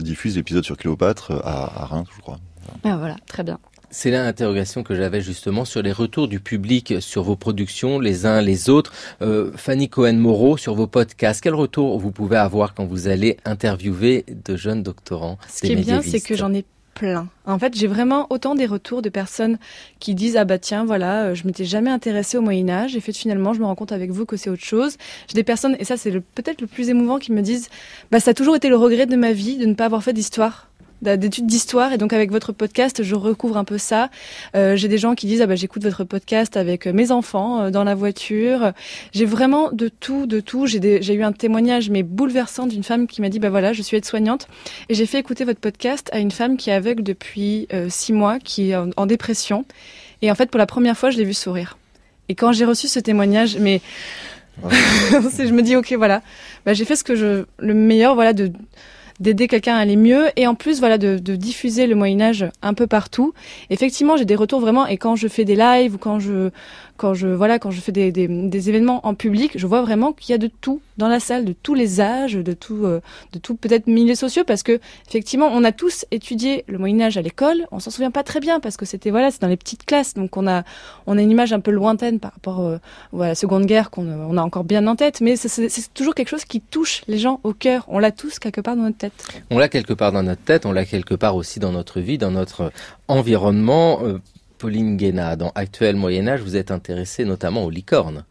diffuse l'épisode sur Cléopâtre à, à Reims, je crois. Ah, voilà, très bien. C'est l'interrogation que j'avais justement sur les retours du public sur vos productions, les uns les autres. Euh, Fanny Cohen-Moreau, sur vos podcasts, quel retour vous pouvez avoir quand vous allez interviewer de jeunes doctorants Ce qui est bien, c'est que j'en ai plein. En fait, j'ai vraiment autant des retours de personnes qui disent ah bah tiens voilà, je m'étais jamais intéressée au Moyen Âge et fait finalement je me rends compte avec vous que c'est autre chose. J'ai des personnes et ça c'est peut-être le plus émouvant qui me disent bah ça a toujours été le regret de ma vie de ne pas avoir fait d'histoire d'études d'histoire. Et donc avec votre podcast je recouvre un peu ça. Euh, j'ai des gens qui disent ah bah j'écoute votre podcast avec mes enfants euh, dans la voiture. J'ai vraiment de tout de tout. J'ai j'ai eu un témoignage mais bouleversant d'une femme qui m'a dit bah voilà je suis aide-soignante. Et j'ai fait écouter votre podcast à une femme qui est aveugle depuis euh, six mois qui est en, en, dépression. Et en fait pour la première fois je l'ai vue sourire. Et quand j'ai reçu ce témoignage mais je me dis ok voilà. Bah, j'ai fait ce que je le meilleur voilà de d'aider quelqu'un à aller mieux et en plus voilà de, de diffuser le Moyen Âge un peu partout. Effectivement, j'ai des retours vraiment et quand je fais des lives ou quand je quand je voilà quand je fais des, des, événements en public, je vois vraiment qu'il y a de tout dans la salle, de tous les âges, de tout euh, de tout peut-être milieux sociaux parce que effectivement on a tous étudié le Moyen Âge à l'école, on s'en souvient pas très bien parce que c'était voilà c'est dans les petites classes donc on a on a une image un peu lointaine par rapport euh, à la Seconde Guerre qu'on on a encore bien en tête, mais c'est toujours quelque chose qui touche les gens au cœur. On l'a tous quelque part dans notre tête. On l'a quelque part dans notre tête, on l'a quelque part aussi dans notre vie, dans notre environnement. Euh, Pauline Guéna, dans Actuel Moyen Âge, vous êtes intéressée notamment aux licornes.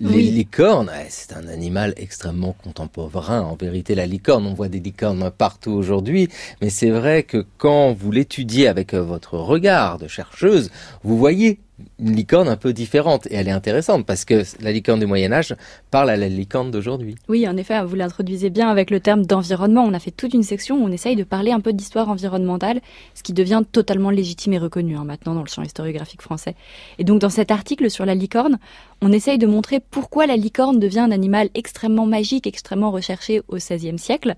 Les oui. licornes, c'est un animal extrêmement contemporain. En vérité, la licorne, on voit des licornes partout aujourd'hui, mais c'est vrai que quand vous l'étudiez avec votre regard de chercheuse, vous voyez une licorne un peu différente et elle est intéressante parce que la licorne du Moyen Âge parle à la licorne d'aujourd'hui. Oui, en effet, vous l'introduisez bien avec le terme d'environnement. On a fait toute une section où on essaye de parler un peu d'histoire environnementale, ce qui devient totalement légitime et reconnu hein, maintenant dans le champ historiographique français. Et donc dans cet article sur la licorne, on essaye de montrer pourquoi la licorne devient un animal extrêmement magique, extrêmement recherché au XVIe siècle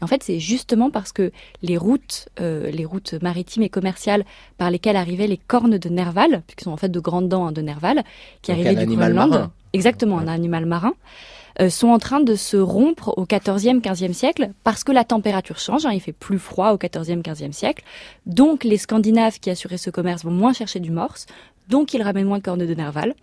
en fait, c'est justement parce que les routes, euh, les routes maritimes et commerciales par lesquelles arrivaient les cornes de Nerval, puisqu'ils sont en fait de grandes dents hein, de Nerval, qui arrivaient du Groenland, exactement un animal marin, euh, sont en train de se rompre au XIVe, XVe siècle parce que la température change. Hein, il fait plus froid au XIVe, XVe siècle. Donc les Scandinaves qui assuraient ce commerce vont moins chercher du morse. Donc ils ramènent moins de cornes de Nerval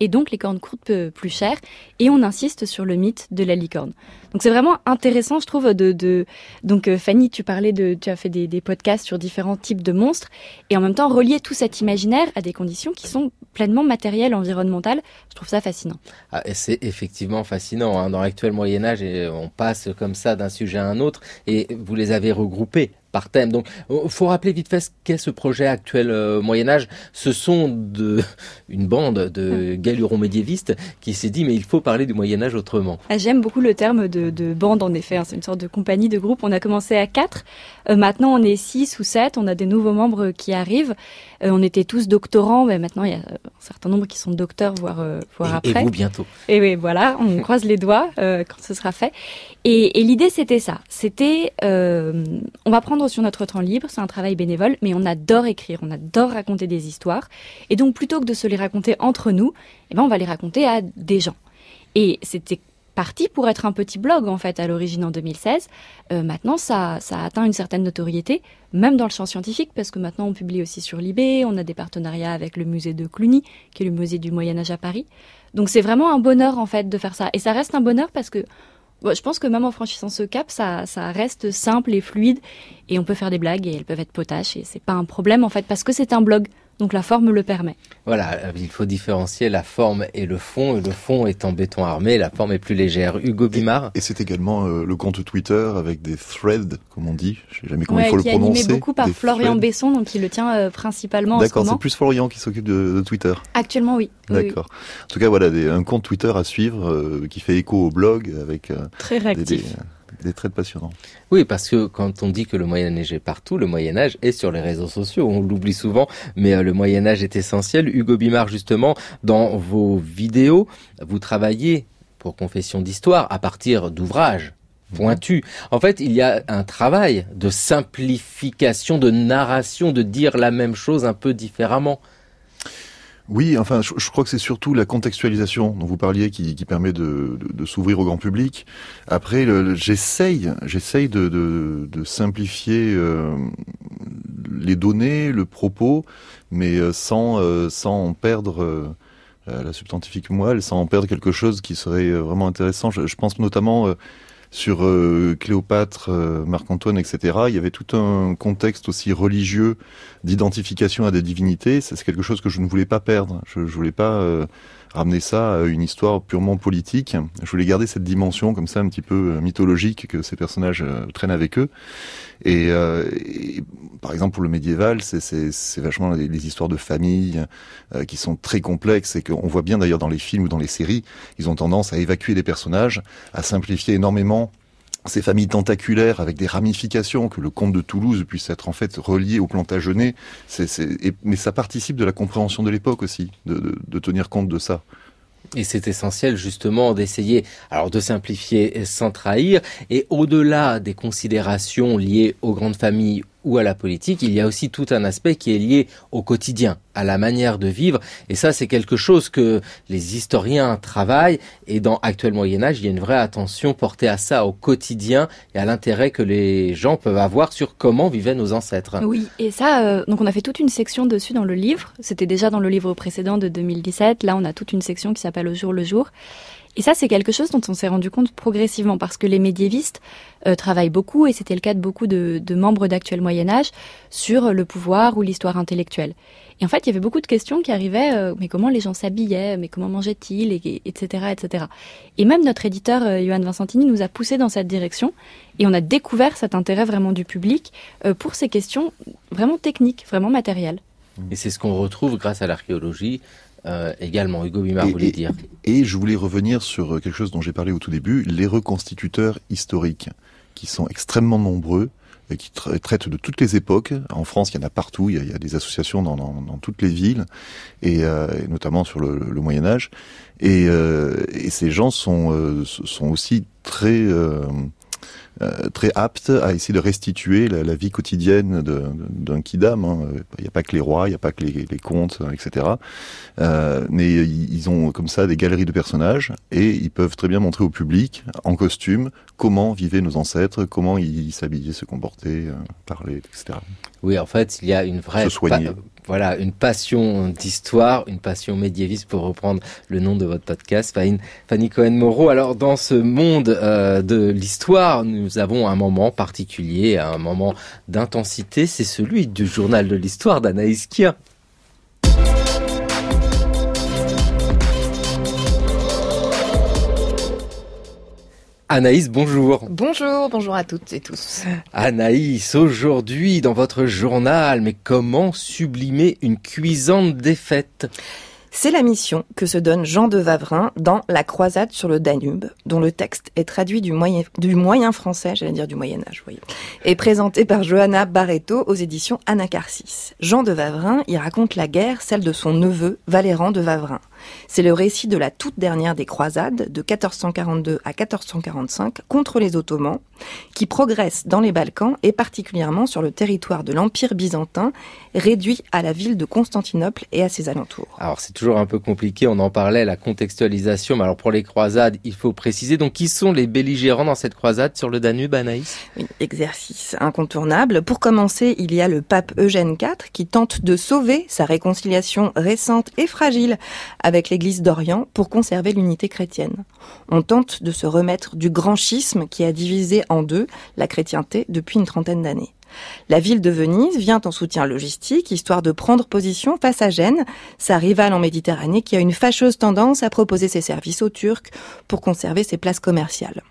et donc les cornes coûtent plus cher, et on insiste sur le mythe de la licorne. Donc c'est vraiment intéressant, je trouve, de, de... donc euh, Fanny, tu parlais de, tu as fait des, des, podcasts sur différents types de monstres, et en même temps relier tout cet imaginaire à des conditions qui sont pleinement matérielles, environnementales. Je trouve ça fascinant. Ah, c'est effectivement fascinant. Hein. Dans l'actuel Moyen Âge, on passe comme ça d'un sujet à un autre, et vous les avez regroupés par thème. Donc, il euh, faut rappeler vite fait ce qu'est ce projet actuel euh, Moyen Âge. Ce sont de, une bande de galurons médiévistes qui s'est dit mais il faut parler du Moyen Âge autrement. Ah, j'aime beaucoup le terme de, de bande en effet. Hein. C'est une sorte de compagnie de groupe. On a commencé à quatre. Euh, maintenant on est six ou sept. On a des nouveaux membres qui arrivent. on était tous doctorants, mais maintenant il y a un certain nombre qui sont docteurs, voire, voire après. Et vous bientôt. Et oui, voilà, on croise les doigts quand ce sera fait. Et, et l'idée c'était ça. C'était, on va prendre sur notre temps libre, c'est un travail bénévole, mais on adore écrire, on adore raconter des histoires. Et donc plutôt que de se les raconter entre nous, eh ben, on va les raconter à des gens. Et c'était parti pour être un petit blog en fait à l'origine en 2016. Euh, maintenant, ça, ça a atteint une certaine notoriété, même dans le champ scientifique, parce que maintenant on publie aussi sur Libé, on a des partenariats avec le musée de Cluny, qui est le musée du Moyen Âge à Paris. Donc c'est vraiment un bonheur en fait de faire ça. Et ça reste un bonheur parce que je pense que même en franchissant ce cap, ça, ça reste simple et fluide et on peut faire des blagues et elles peuvent être potaches et c'est pas un problème en fait parce que c'est un blog. Donc la forme le permet. Voilà, il faut différencier la forme et le fond. Et le fond est en béton armé, la forme est plus légère. Hugo Bimard. Et, c'est également euh, le compte Twitter avec des threads, comme on dit. Je sais jamais comment il faut le prononcer. Qui est animé beaucoup par Florian Besson, donc il le tient euh, principalement. D'accord, c'est plus Florian qui s'occupe de, Twitter. Actuellement, oui. D'accord. En tout cas, voilà, un compte Twitter à suivre euh, qui fait écho au blog avec. Très réactif des traits passionnants. Oui, parce que quand on dit que le Moyen Âge est partout, le Moyen Âge est sur les réseaux sociaux. On l'oublie souvent, mais euh, le Moyen Âge est essentiel. Hugo Bimard, justement, dans vos vidéos, vous travaillez pour Confession d'Histoire à partir d'ouvrages pointus. En fait, il y a un travail de simplification, de narration, de dire la même chose un peu différemment. Oui, enfin, je, crois que c'est surtout la contextualisation dont vous parliez qui, permet de, s'ouvrir au grand public. Après, j'essaye, j'essaye de, simplifier euh, les données, le propos, mais euh, sans euh, sans perdre la substantifique moelle, sans en perdre quelque chose qui serait vraiment intéressant. Je pense notamment sur euh, Cléopâtre, euh, Marc-Antoine, etc., il y avait tout un contexte aussi religieux d'identification à des divinités. C'est quelque chose que je ne voulais pas perdre. Je ne voulais pas euh, ramener ça à une histoire purement politique. Je voulais garder cette dimension comme ça un petit peu mythologique que ces personnages traînent avec eux. Et, par exemple pour le médiéval, c'est vachement les, histoires de famille qui sont très complexes et qu'on voit bien d'ailleurs dans les films ou dans les séries, ils ont tendance à évacuer les personnages, à simplifier énormément ces familles tentaculaires avec des ramifications, que le comte de Toulouse puisse être en fait relié au Plantagenet, mais ça participe de la compréhension de l'époque aussi, de tenir compte de ça. Et c'est essentiel justement d'essayer alors de simplifier sans trahir et au-delà des considérations liées aux grandes familles ou à la politique, il y a aussi tout un aspect qui est lié au quotidien, à la manière de vivre. Et ça, c'est quelque chose que les historiens travaillent. Et dans Actuel Moyen Âge, il y a une vraie attention portée à ça, au quotidien et à l'intérêt que les gens peuvent avoir sur comment vivaient nos ancêtres. Oui, et ça, euh, donc on a fait toute une section dessus dans le livre. C'était déjà dans le livre précédent de 2017. Là, on a toute une section qui s'appelle Au jour le jour. Et ça, c'est quelque chose dont on s'est rendu compte progressivement parce que les médiévistes euh, travaillent beaucoup, et c'était le cas de beaucoup de, membres d'actuel Moyen Âge, sur le pouvoir ou l'histoire intellectuelle. Et en fait, il y avait beaucoup de questions qui arrivaient, euh, mais comment les gens s'habillaient, mais comment mangeaient-ils, et, etc., etc. Et même notre éditeur, euh, Johan Vincentini, nous a poussé dans cette direction, et on a découvert cet intérêt vraiment du public pour ces questions vraiment techniques, vraiment matérielles. Et c'est ce qu'on retrouve grâce à l'archéologie euh, également. Hugo Bimard Et- voulait et- dire. Et je voulais revenir sur quelque chose dont j'ai parlé au tout début, les reconstituteurs historiques, qui sont extrêmement nombreux, et qui tra- traitent de toutes les époques. En France, il y en a partout, il y a, il y a des associations dans, dans- dans toutes les villes, et, euh, et notamment sur le, le Moyen Âge. Et, euh, et ces gens sont, euh, sont aussi très... euh, très aptes à essayer de restituer la, la vie quotidienne d'un kidam. hein. Il n'y a pas que les rois, il n'y a pas que les, les comtes, etc. Euh, mais ils ont comme ça des galeries de personnages et ils peuvent très bien montrer au public, en costume, comment vivaient nos ancêtres, comment ils s'habillaient, se comportaient, euh, parlaient, etc. Oui, en fait, il y a une vraie Se soigner. pa- voilà, une passion d'histoire, une passion médiéviste pour reprendre le nom de votre podcast, Fanny, Fanny Cohen-Moreau. Alors, dans ce monde euh, de l'histoire, nous avons un moment particulier, un moment d'intensité, c'est celui du journal de l'histoire d'Anaïs Kien. Anaïs, bonjour. Bonjour, bonjour à toutes et tous. Anaïs, aujourd'hui dans votre journal, mais comment sublimer une cuisante défaite? C'est la mission que se donne Jean de Vavrin dans La croisade sur le Danube, dont le texte est traduit du moyen, français, j'allais dire du Moyen Âge, voyez, et présenté par Johanna Barreto aux éditions Anacarsis. Jean de Vavrin y raconte la guerre, celle de son neveu Valéran de Vavrin. C'est le récit de la toute dernière des croisades, de 1442 à 1445, contre les Ottomans, qui progresse dans les Balkans et particulièrement sur le territoire de l'Empire byzantin, réduit à la ville de Constantinople et à ses alentours. Toujours un peu compliqué, on en parlait, la contextualisation, mais alors pour les croisades, il faut préciser, donc qui sont les belligérants dans cette croisade sur le Danube, Anaïs? Oui, exercice incontournable. Pour commencer, il y a le pape Eugène IV qui tente de sauver sa réconciliation récente et fragile avec l'Église d'Orient pour conserver l'unité chrétienne. On tente de se remettre du grand schisme qui a divisé en deux la chrétienté depuis une trentaine d'années. La ville de Venise vient en soutien logistique, histoire de prendre position face à Gênes, sa rivale en Méditerranée qui a une fâcheuse tendance à proposer ses services aux Turcs pour conserver ses places commerciales.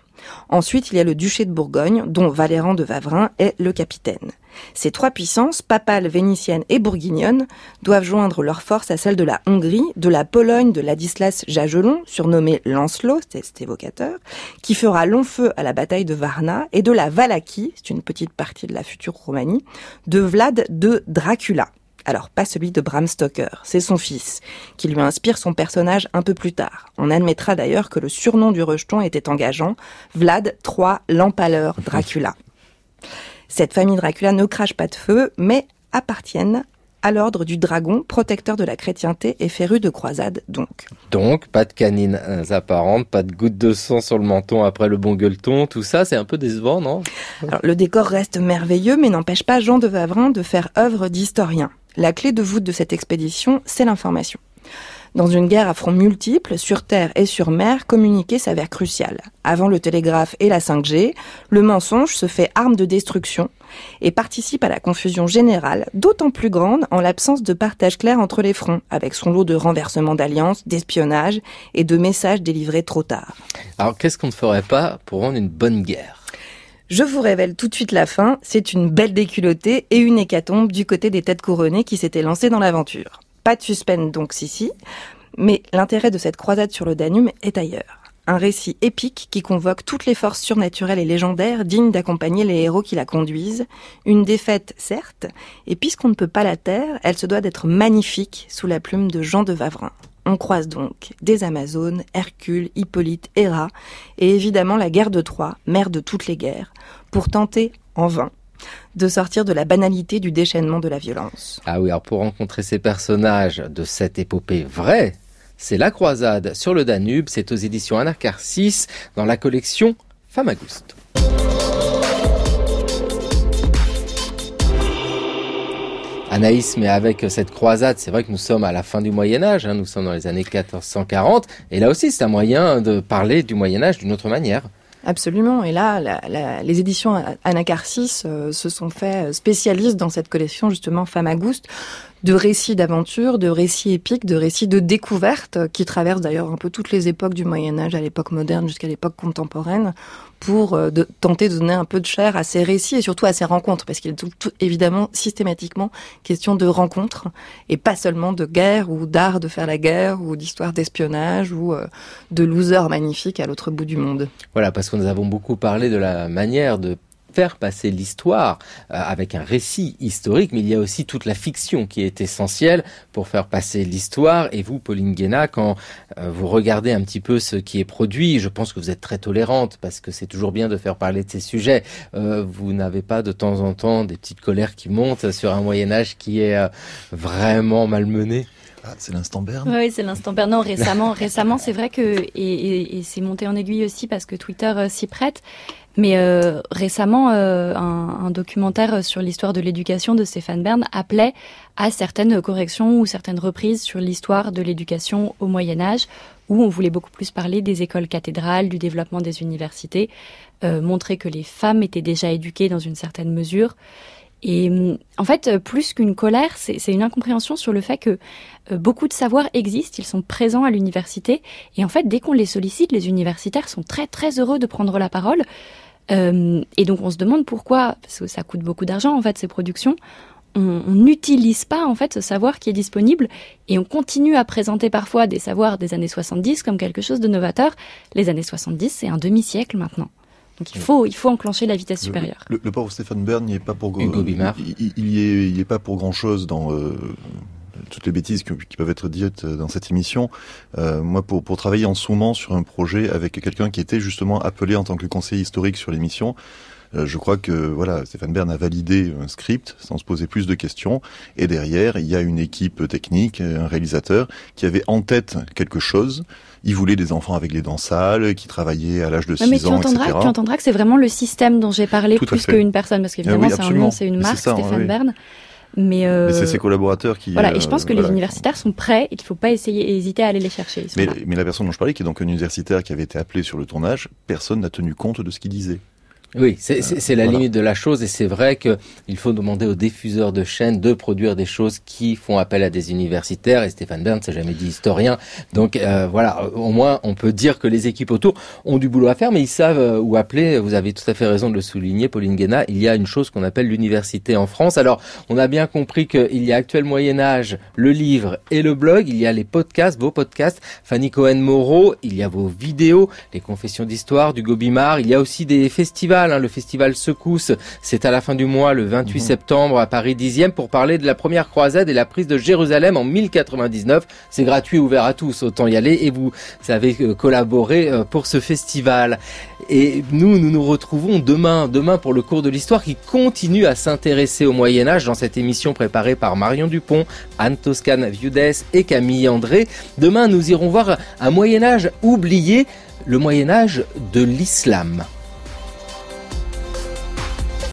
Ensuite, il y a le duché de Bourgogne, dont Valéran de Vavrin est le capitaine. Ces trois puissances, papales, vénitiennes et bourguignonnes, doivent joindre leurs forces à celles de la Hongrie, de la Pologne de Ladislas Jagelon, surnommé Lancelot, c'est évocateur, qui fera long feu à la bataille de Varna, et de la Valaquie, c'est une petite partie de la future Roumanie, de Vlad de Dracula. Alors, pas celui de Bram Stoker, c'est son fils, qui lui inspire son personnage un peu plus tard. On admettra d'ailleurs que le surnom du rejeton était engageant, Vlad III l'empaleur Dracula. Cette famille Dracula ne crache pas de feu, mais appartiennent à l'ordre du dragon, protecteur de la chrétienté et féru de croisade donc. Donc, pas de canines apparentes, pas de gouttes de sang sur le menton après le bon gueuleton, tout ça, c'est un peu décevant, non? Alors, le décor reste merveilleux, mais n'empêche pas Jean de Vavrin de faire œuvre d'historien. La clé de voûte de cette expédition, c'est l'information. Dans une guerre à front multiples, sur terre et sur mer, communiquer s'avère crucial. Avant le télégraphe et la 5G, le mensonge se fait arme de destruction et participe à la confusion générale, d'autant plus grande en l'absence de partage clair entre les fronts, avec son lot de renversements d'alliances, d'espionnage et de messages délivrés trop tard. Alors, qu'est-ce qu'on ne ferait pas pour rendre une bonne guerre? Je vous révèle tout de suite la fin, c'est une belle déculottée et une hécatombe du côté des têtes couronnées qui s'étaient lancées dans l'aventure. Pas de suspense donc si si, mais l'intérêt de cette croisade sur le Danube est ailleurs. Un récit épique qui convoque toutes les forces surnaturelles et légendaires dignes d'accompagner les héros qui la conduisent. Une défaite, certes, et puisqu'on ne peut pas la taire, elle se doit d'être magnifique sous la plume de Jean de Vavrin. On croise donc des Amazones, Hercule, Hippolyte, Héra, et évidemment la guerre de Troie, mère de toutes les guerres, pour tenter, en vain, de sortir de la banalité du déchaînement de la violence. Ah oui, alors pour rencontrer ces personnages de cette épopée vraie, c'est La Croisade sur le Danube, c'est aux éditions Anacarsis dans la collection Famagouste. Anaïs, mais avec cette croisade, c'est vrai que nous sommes à la fin du Moyen Âge, hein, nous sommes dans les années 1440, et là aussi c'est un moyen de parler du Moyen Âge d'une autre manière. Absolument. Et là, les éditions Anacarsis euh, se sont fait spécialistes dans cette collection justement Famagouste de récits d'aventure, de récits épiques, de récits de découverte qui traversent d'ailleurs un peu toutes les époques du Moyen Âge, à l'époque moderne jusqu'à l'époque contemporaine, pour euh, tenter de donner un peu de chair à ces récits et surtout à ces rencontres, parce qu'il est tout, évidemment systématiquement question de rencontres et pas seulement de guerre ou d'art de faire la guerre ou d'histoire d'espionnage ou euh, de losers magnifiques à l'autre bout du monde. Voilà, parce que nous avons beaucoup parlé de la manière de faire passer l'histoire euh, avec un récit historique, mais il y a aussi toute la fiction qui est essentielle pour faire passer l'histoire. Et vous, Pauline Guéna, quand euh, vous regardez un petit peu ce qui est produit, je pense que vous êtes très tolérante parce que c'est toujours bien de faire parler de ces sujets. Euh, vous n'avez pas de temps en temps des petites colères qui montent sur un Moyen Âge qui est euh, vraiment malmené ah, c'est l'instant Berne. Oui, c'est l'instant Berne. Non, récemment, récemment, c'est vrai que et, et, et c'est monté en aiguille aussi parce que Twitter euh, s'y prête. Mais euh, récemment, euh, un, documentaire sur l'histoire de l'éducation de Stéphane Bern appelait à certaines corrections ou certaines reprises sur l'histoire de l'éducation au Moyen Âge, où on voulait beaucoup plus parler des écoles cathédrales, du développement des universités, euh, montrer que les femmes étaient déjà éduquées dans une certaine mesure. Et en fait, plus qu'une colère, c'est une incompréhension sur le fait que euh, beaucoup de savoirs existent, ils sont présents à l'université, et en fait, dès qu'on les sollicite, les universitaires sont très très heureux de prendre la parole. Euh, et donc, on se demande pourquoi, parce que ça coûte beaucoup d'argent en fait ces productions. On n'utilise pas en fait ce savoir qui est disponible et on continue à présenter parfois des savoirs des années 70 comme quelque chose de novateur. Les années 70, c'est un demi-siècle maintenant. Donc il faut, il faut enclencher la vitesse supérieure. Le, le, le pauvre Stéphane Bern n'y est pas pour Hugo Bimard. Il, il, y est, il est pas pour grand chose dans euh, toutes les bêtises qui, qui, peuvent être dites dans cette émission. Euh, moi, pour, pour travailler en sous sur un projet avec quelqu'un qui était justement appelé en tant que conseiller historique sur l'émission, euh, je crois que voilà, Stéphane Bern a validé un script sans se poser plus de questions. Et derrière, il y a une équipe technique, un réalisateur qui avait en tête quelque chose. Il voulait des enfants avec les dents sales, qui travaillaient à l'âge de 6 mais tu ans, entendras, etc. Tu entendras que c'est vraiment le système dont j'ai parlé Tout plus qu'une personne, parce qu'évidemment Ah oui, c'est un nom, c'est une marque, ça, Stéphane oui. Bern. Mais, euh, Mais c'est ses collaborateurs qui. Voilà, et euh, je pense que voilà, les universitaires sont prêts, il ne faut pas essayer, hésiter à aller les chercher. Mais, mais la personne dont je parlais, qui est donc un universitaire qui avait été appelé sur le tournage, personne n'a tenu compte de ce qu'il disait. Oui, c'est c'est la voilà. limite de la chose et c'est vrai que il faut demander aux diffuseurs de chaînes de produire des choses qui font appel à des universitaires et Stéphane Bern s'est jamais dit historien. Donc euh, voilà, au moins on peut dire que les équipes autour ont du boulot à faire mais ils savent euh, où appeler. Vous avez tout à fait raison de le souligner, Pauline Guéna. Il y a une chose qu'on appelle l'université en France. Alors on a bien compris qu'il y a actuel Moyen Âge, le livre et le blog. Il y a les podcasts, vos podcasts, Fanny Cohen-Moreau. Il y a vos vidéos, les confessions d'histoire du Gobimard. Il y a aussi des festivals hein, le festival Secousse, c'est à la fin du mois, le 28 mmh. septembre, à Paris 10e, pour parler de la première croisade et la prise de Jérusalem en 1099. C'est gratuit, ouvert à tous, autant y aller. Et vous avez euh, collaboré euh, pour ce festival. Et nous, nous nous retrouvons demain, demain pour le cours de l'histoire qui continue à s'intéresser au Moyen Âge dans cette émission préparée par Marion Dupont, Anne Toscane Viudes et Camille André. Demain, nous irons voir un Moyen Âge oublié, le Moyen Âge de l'islam.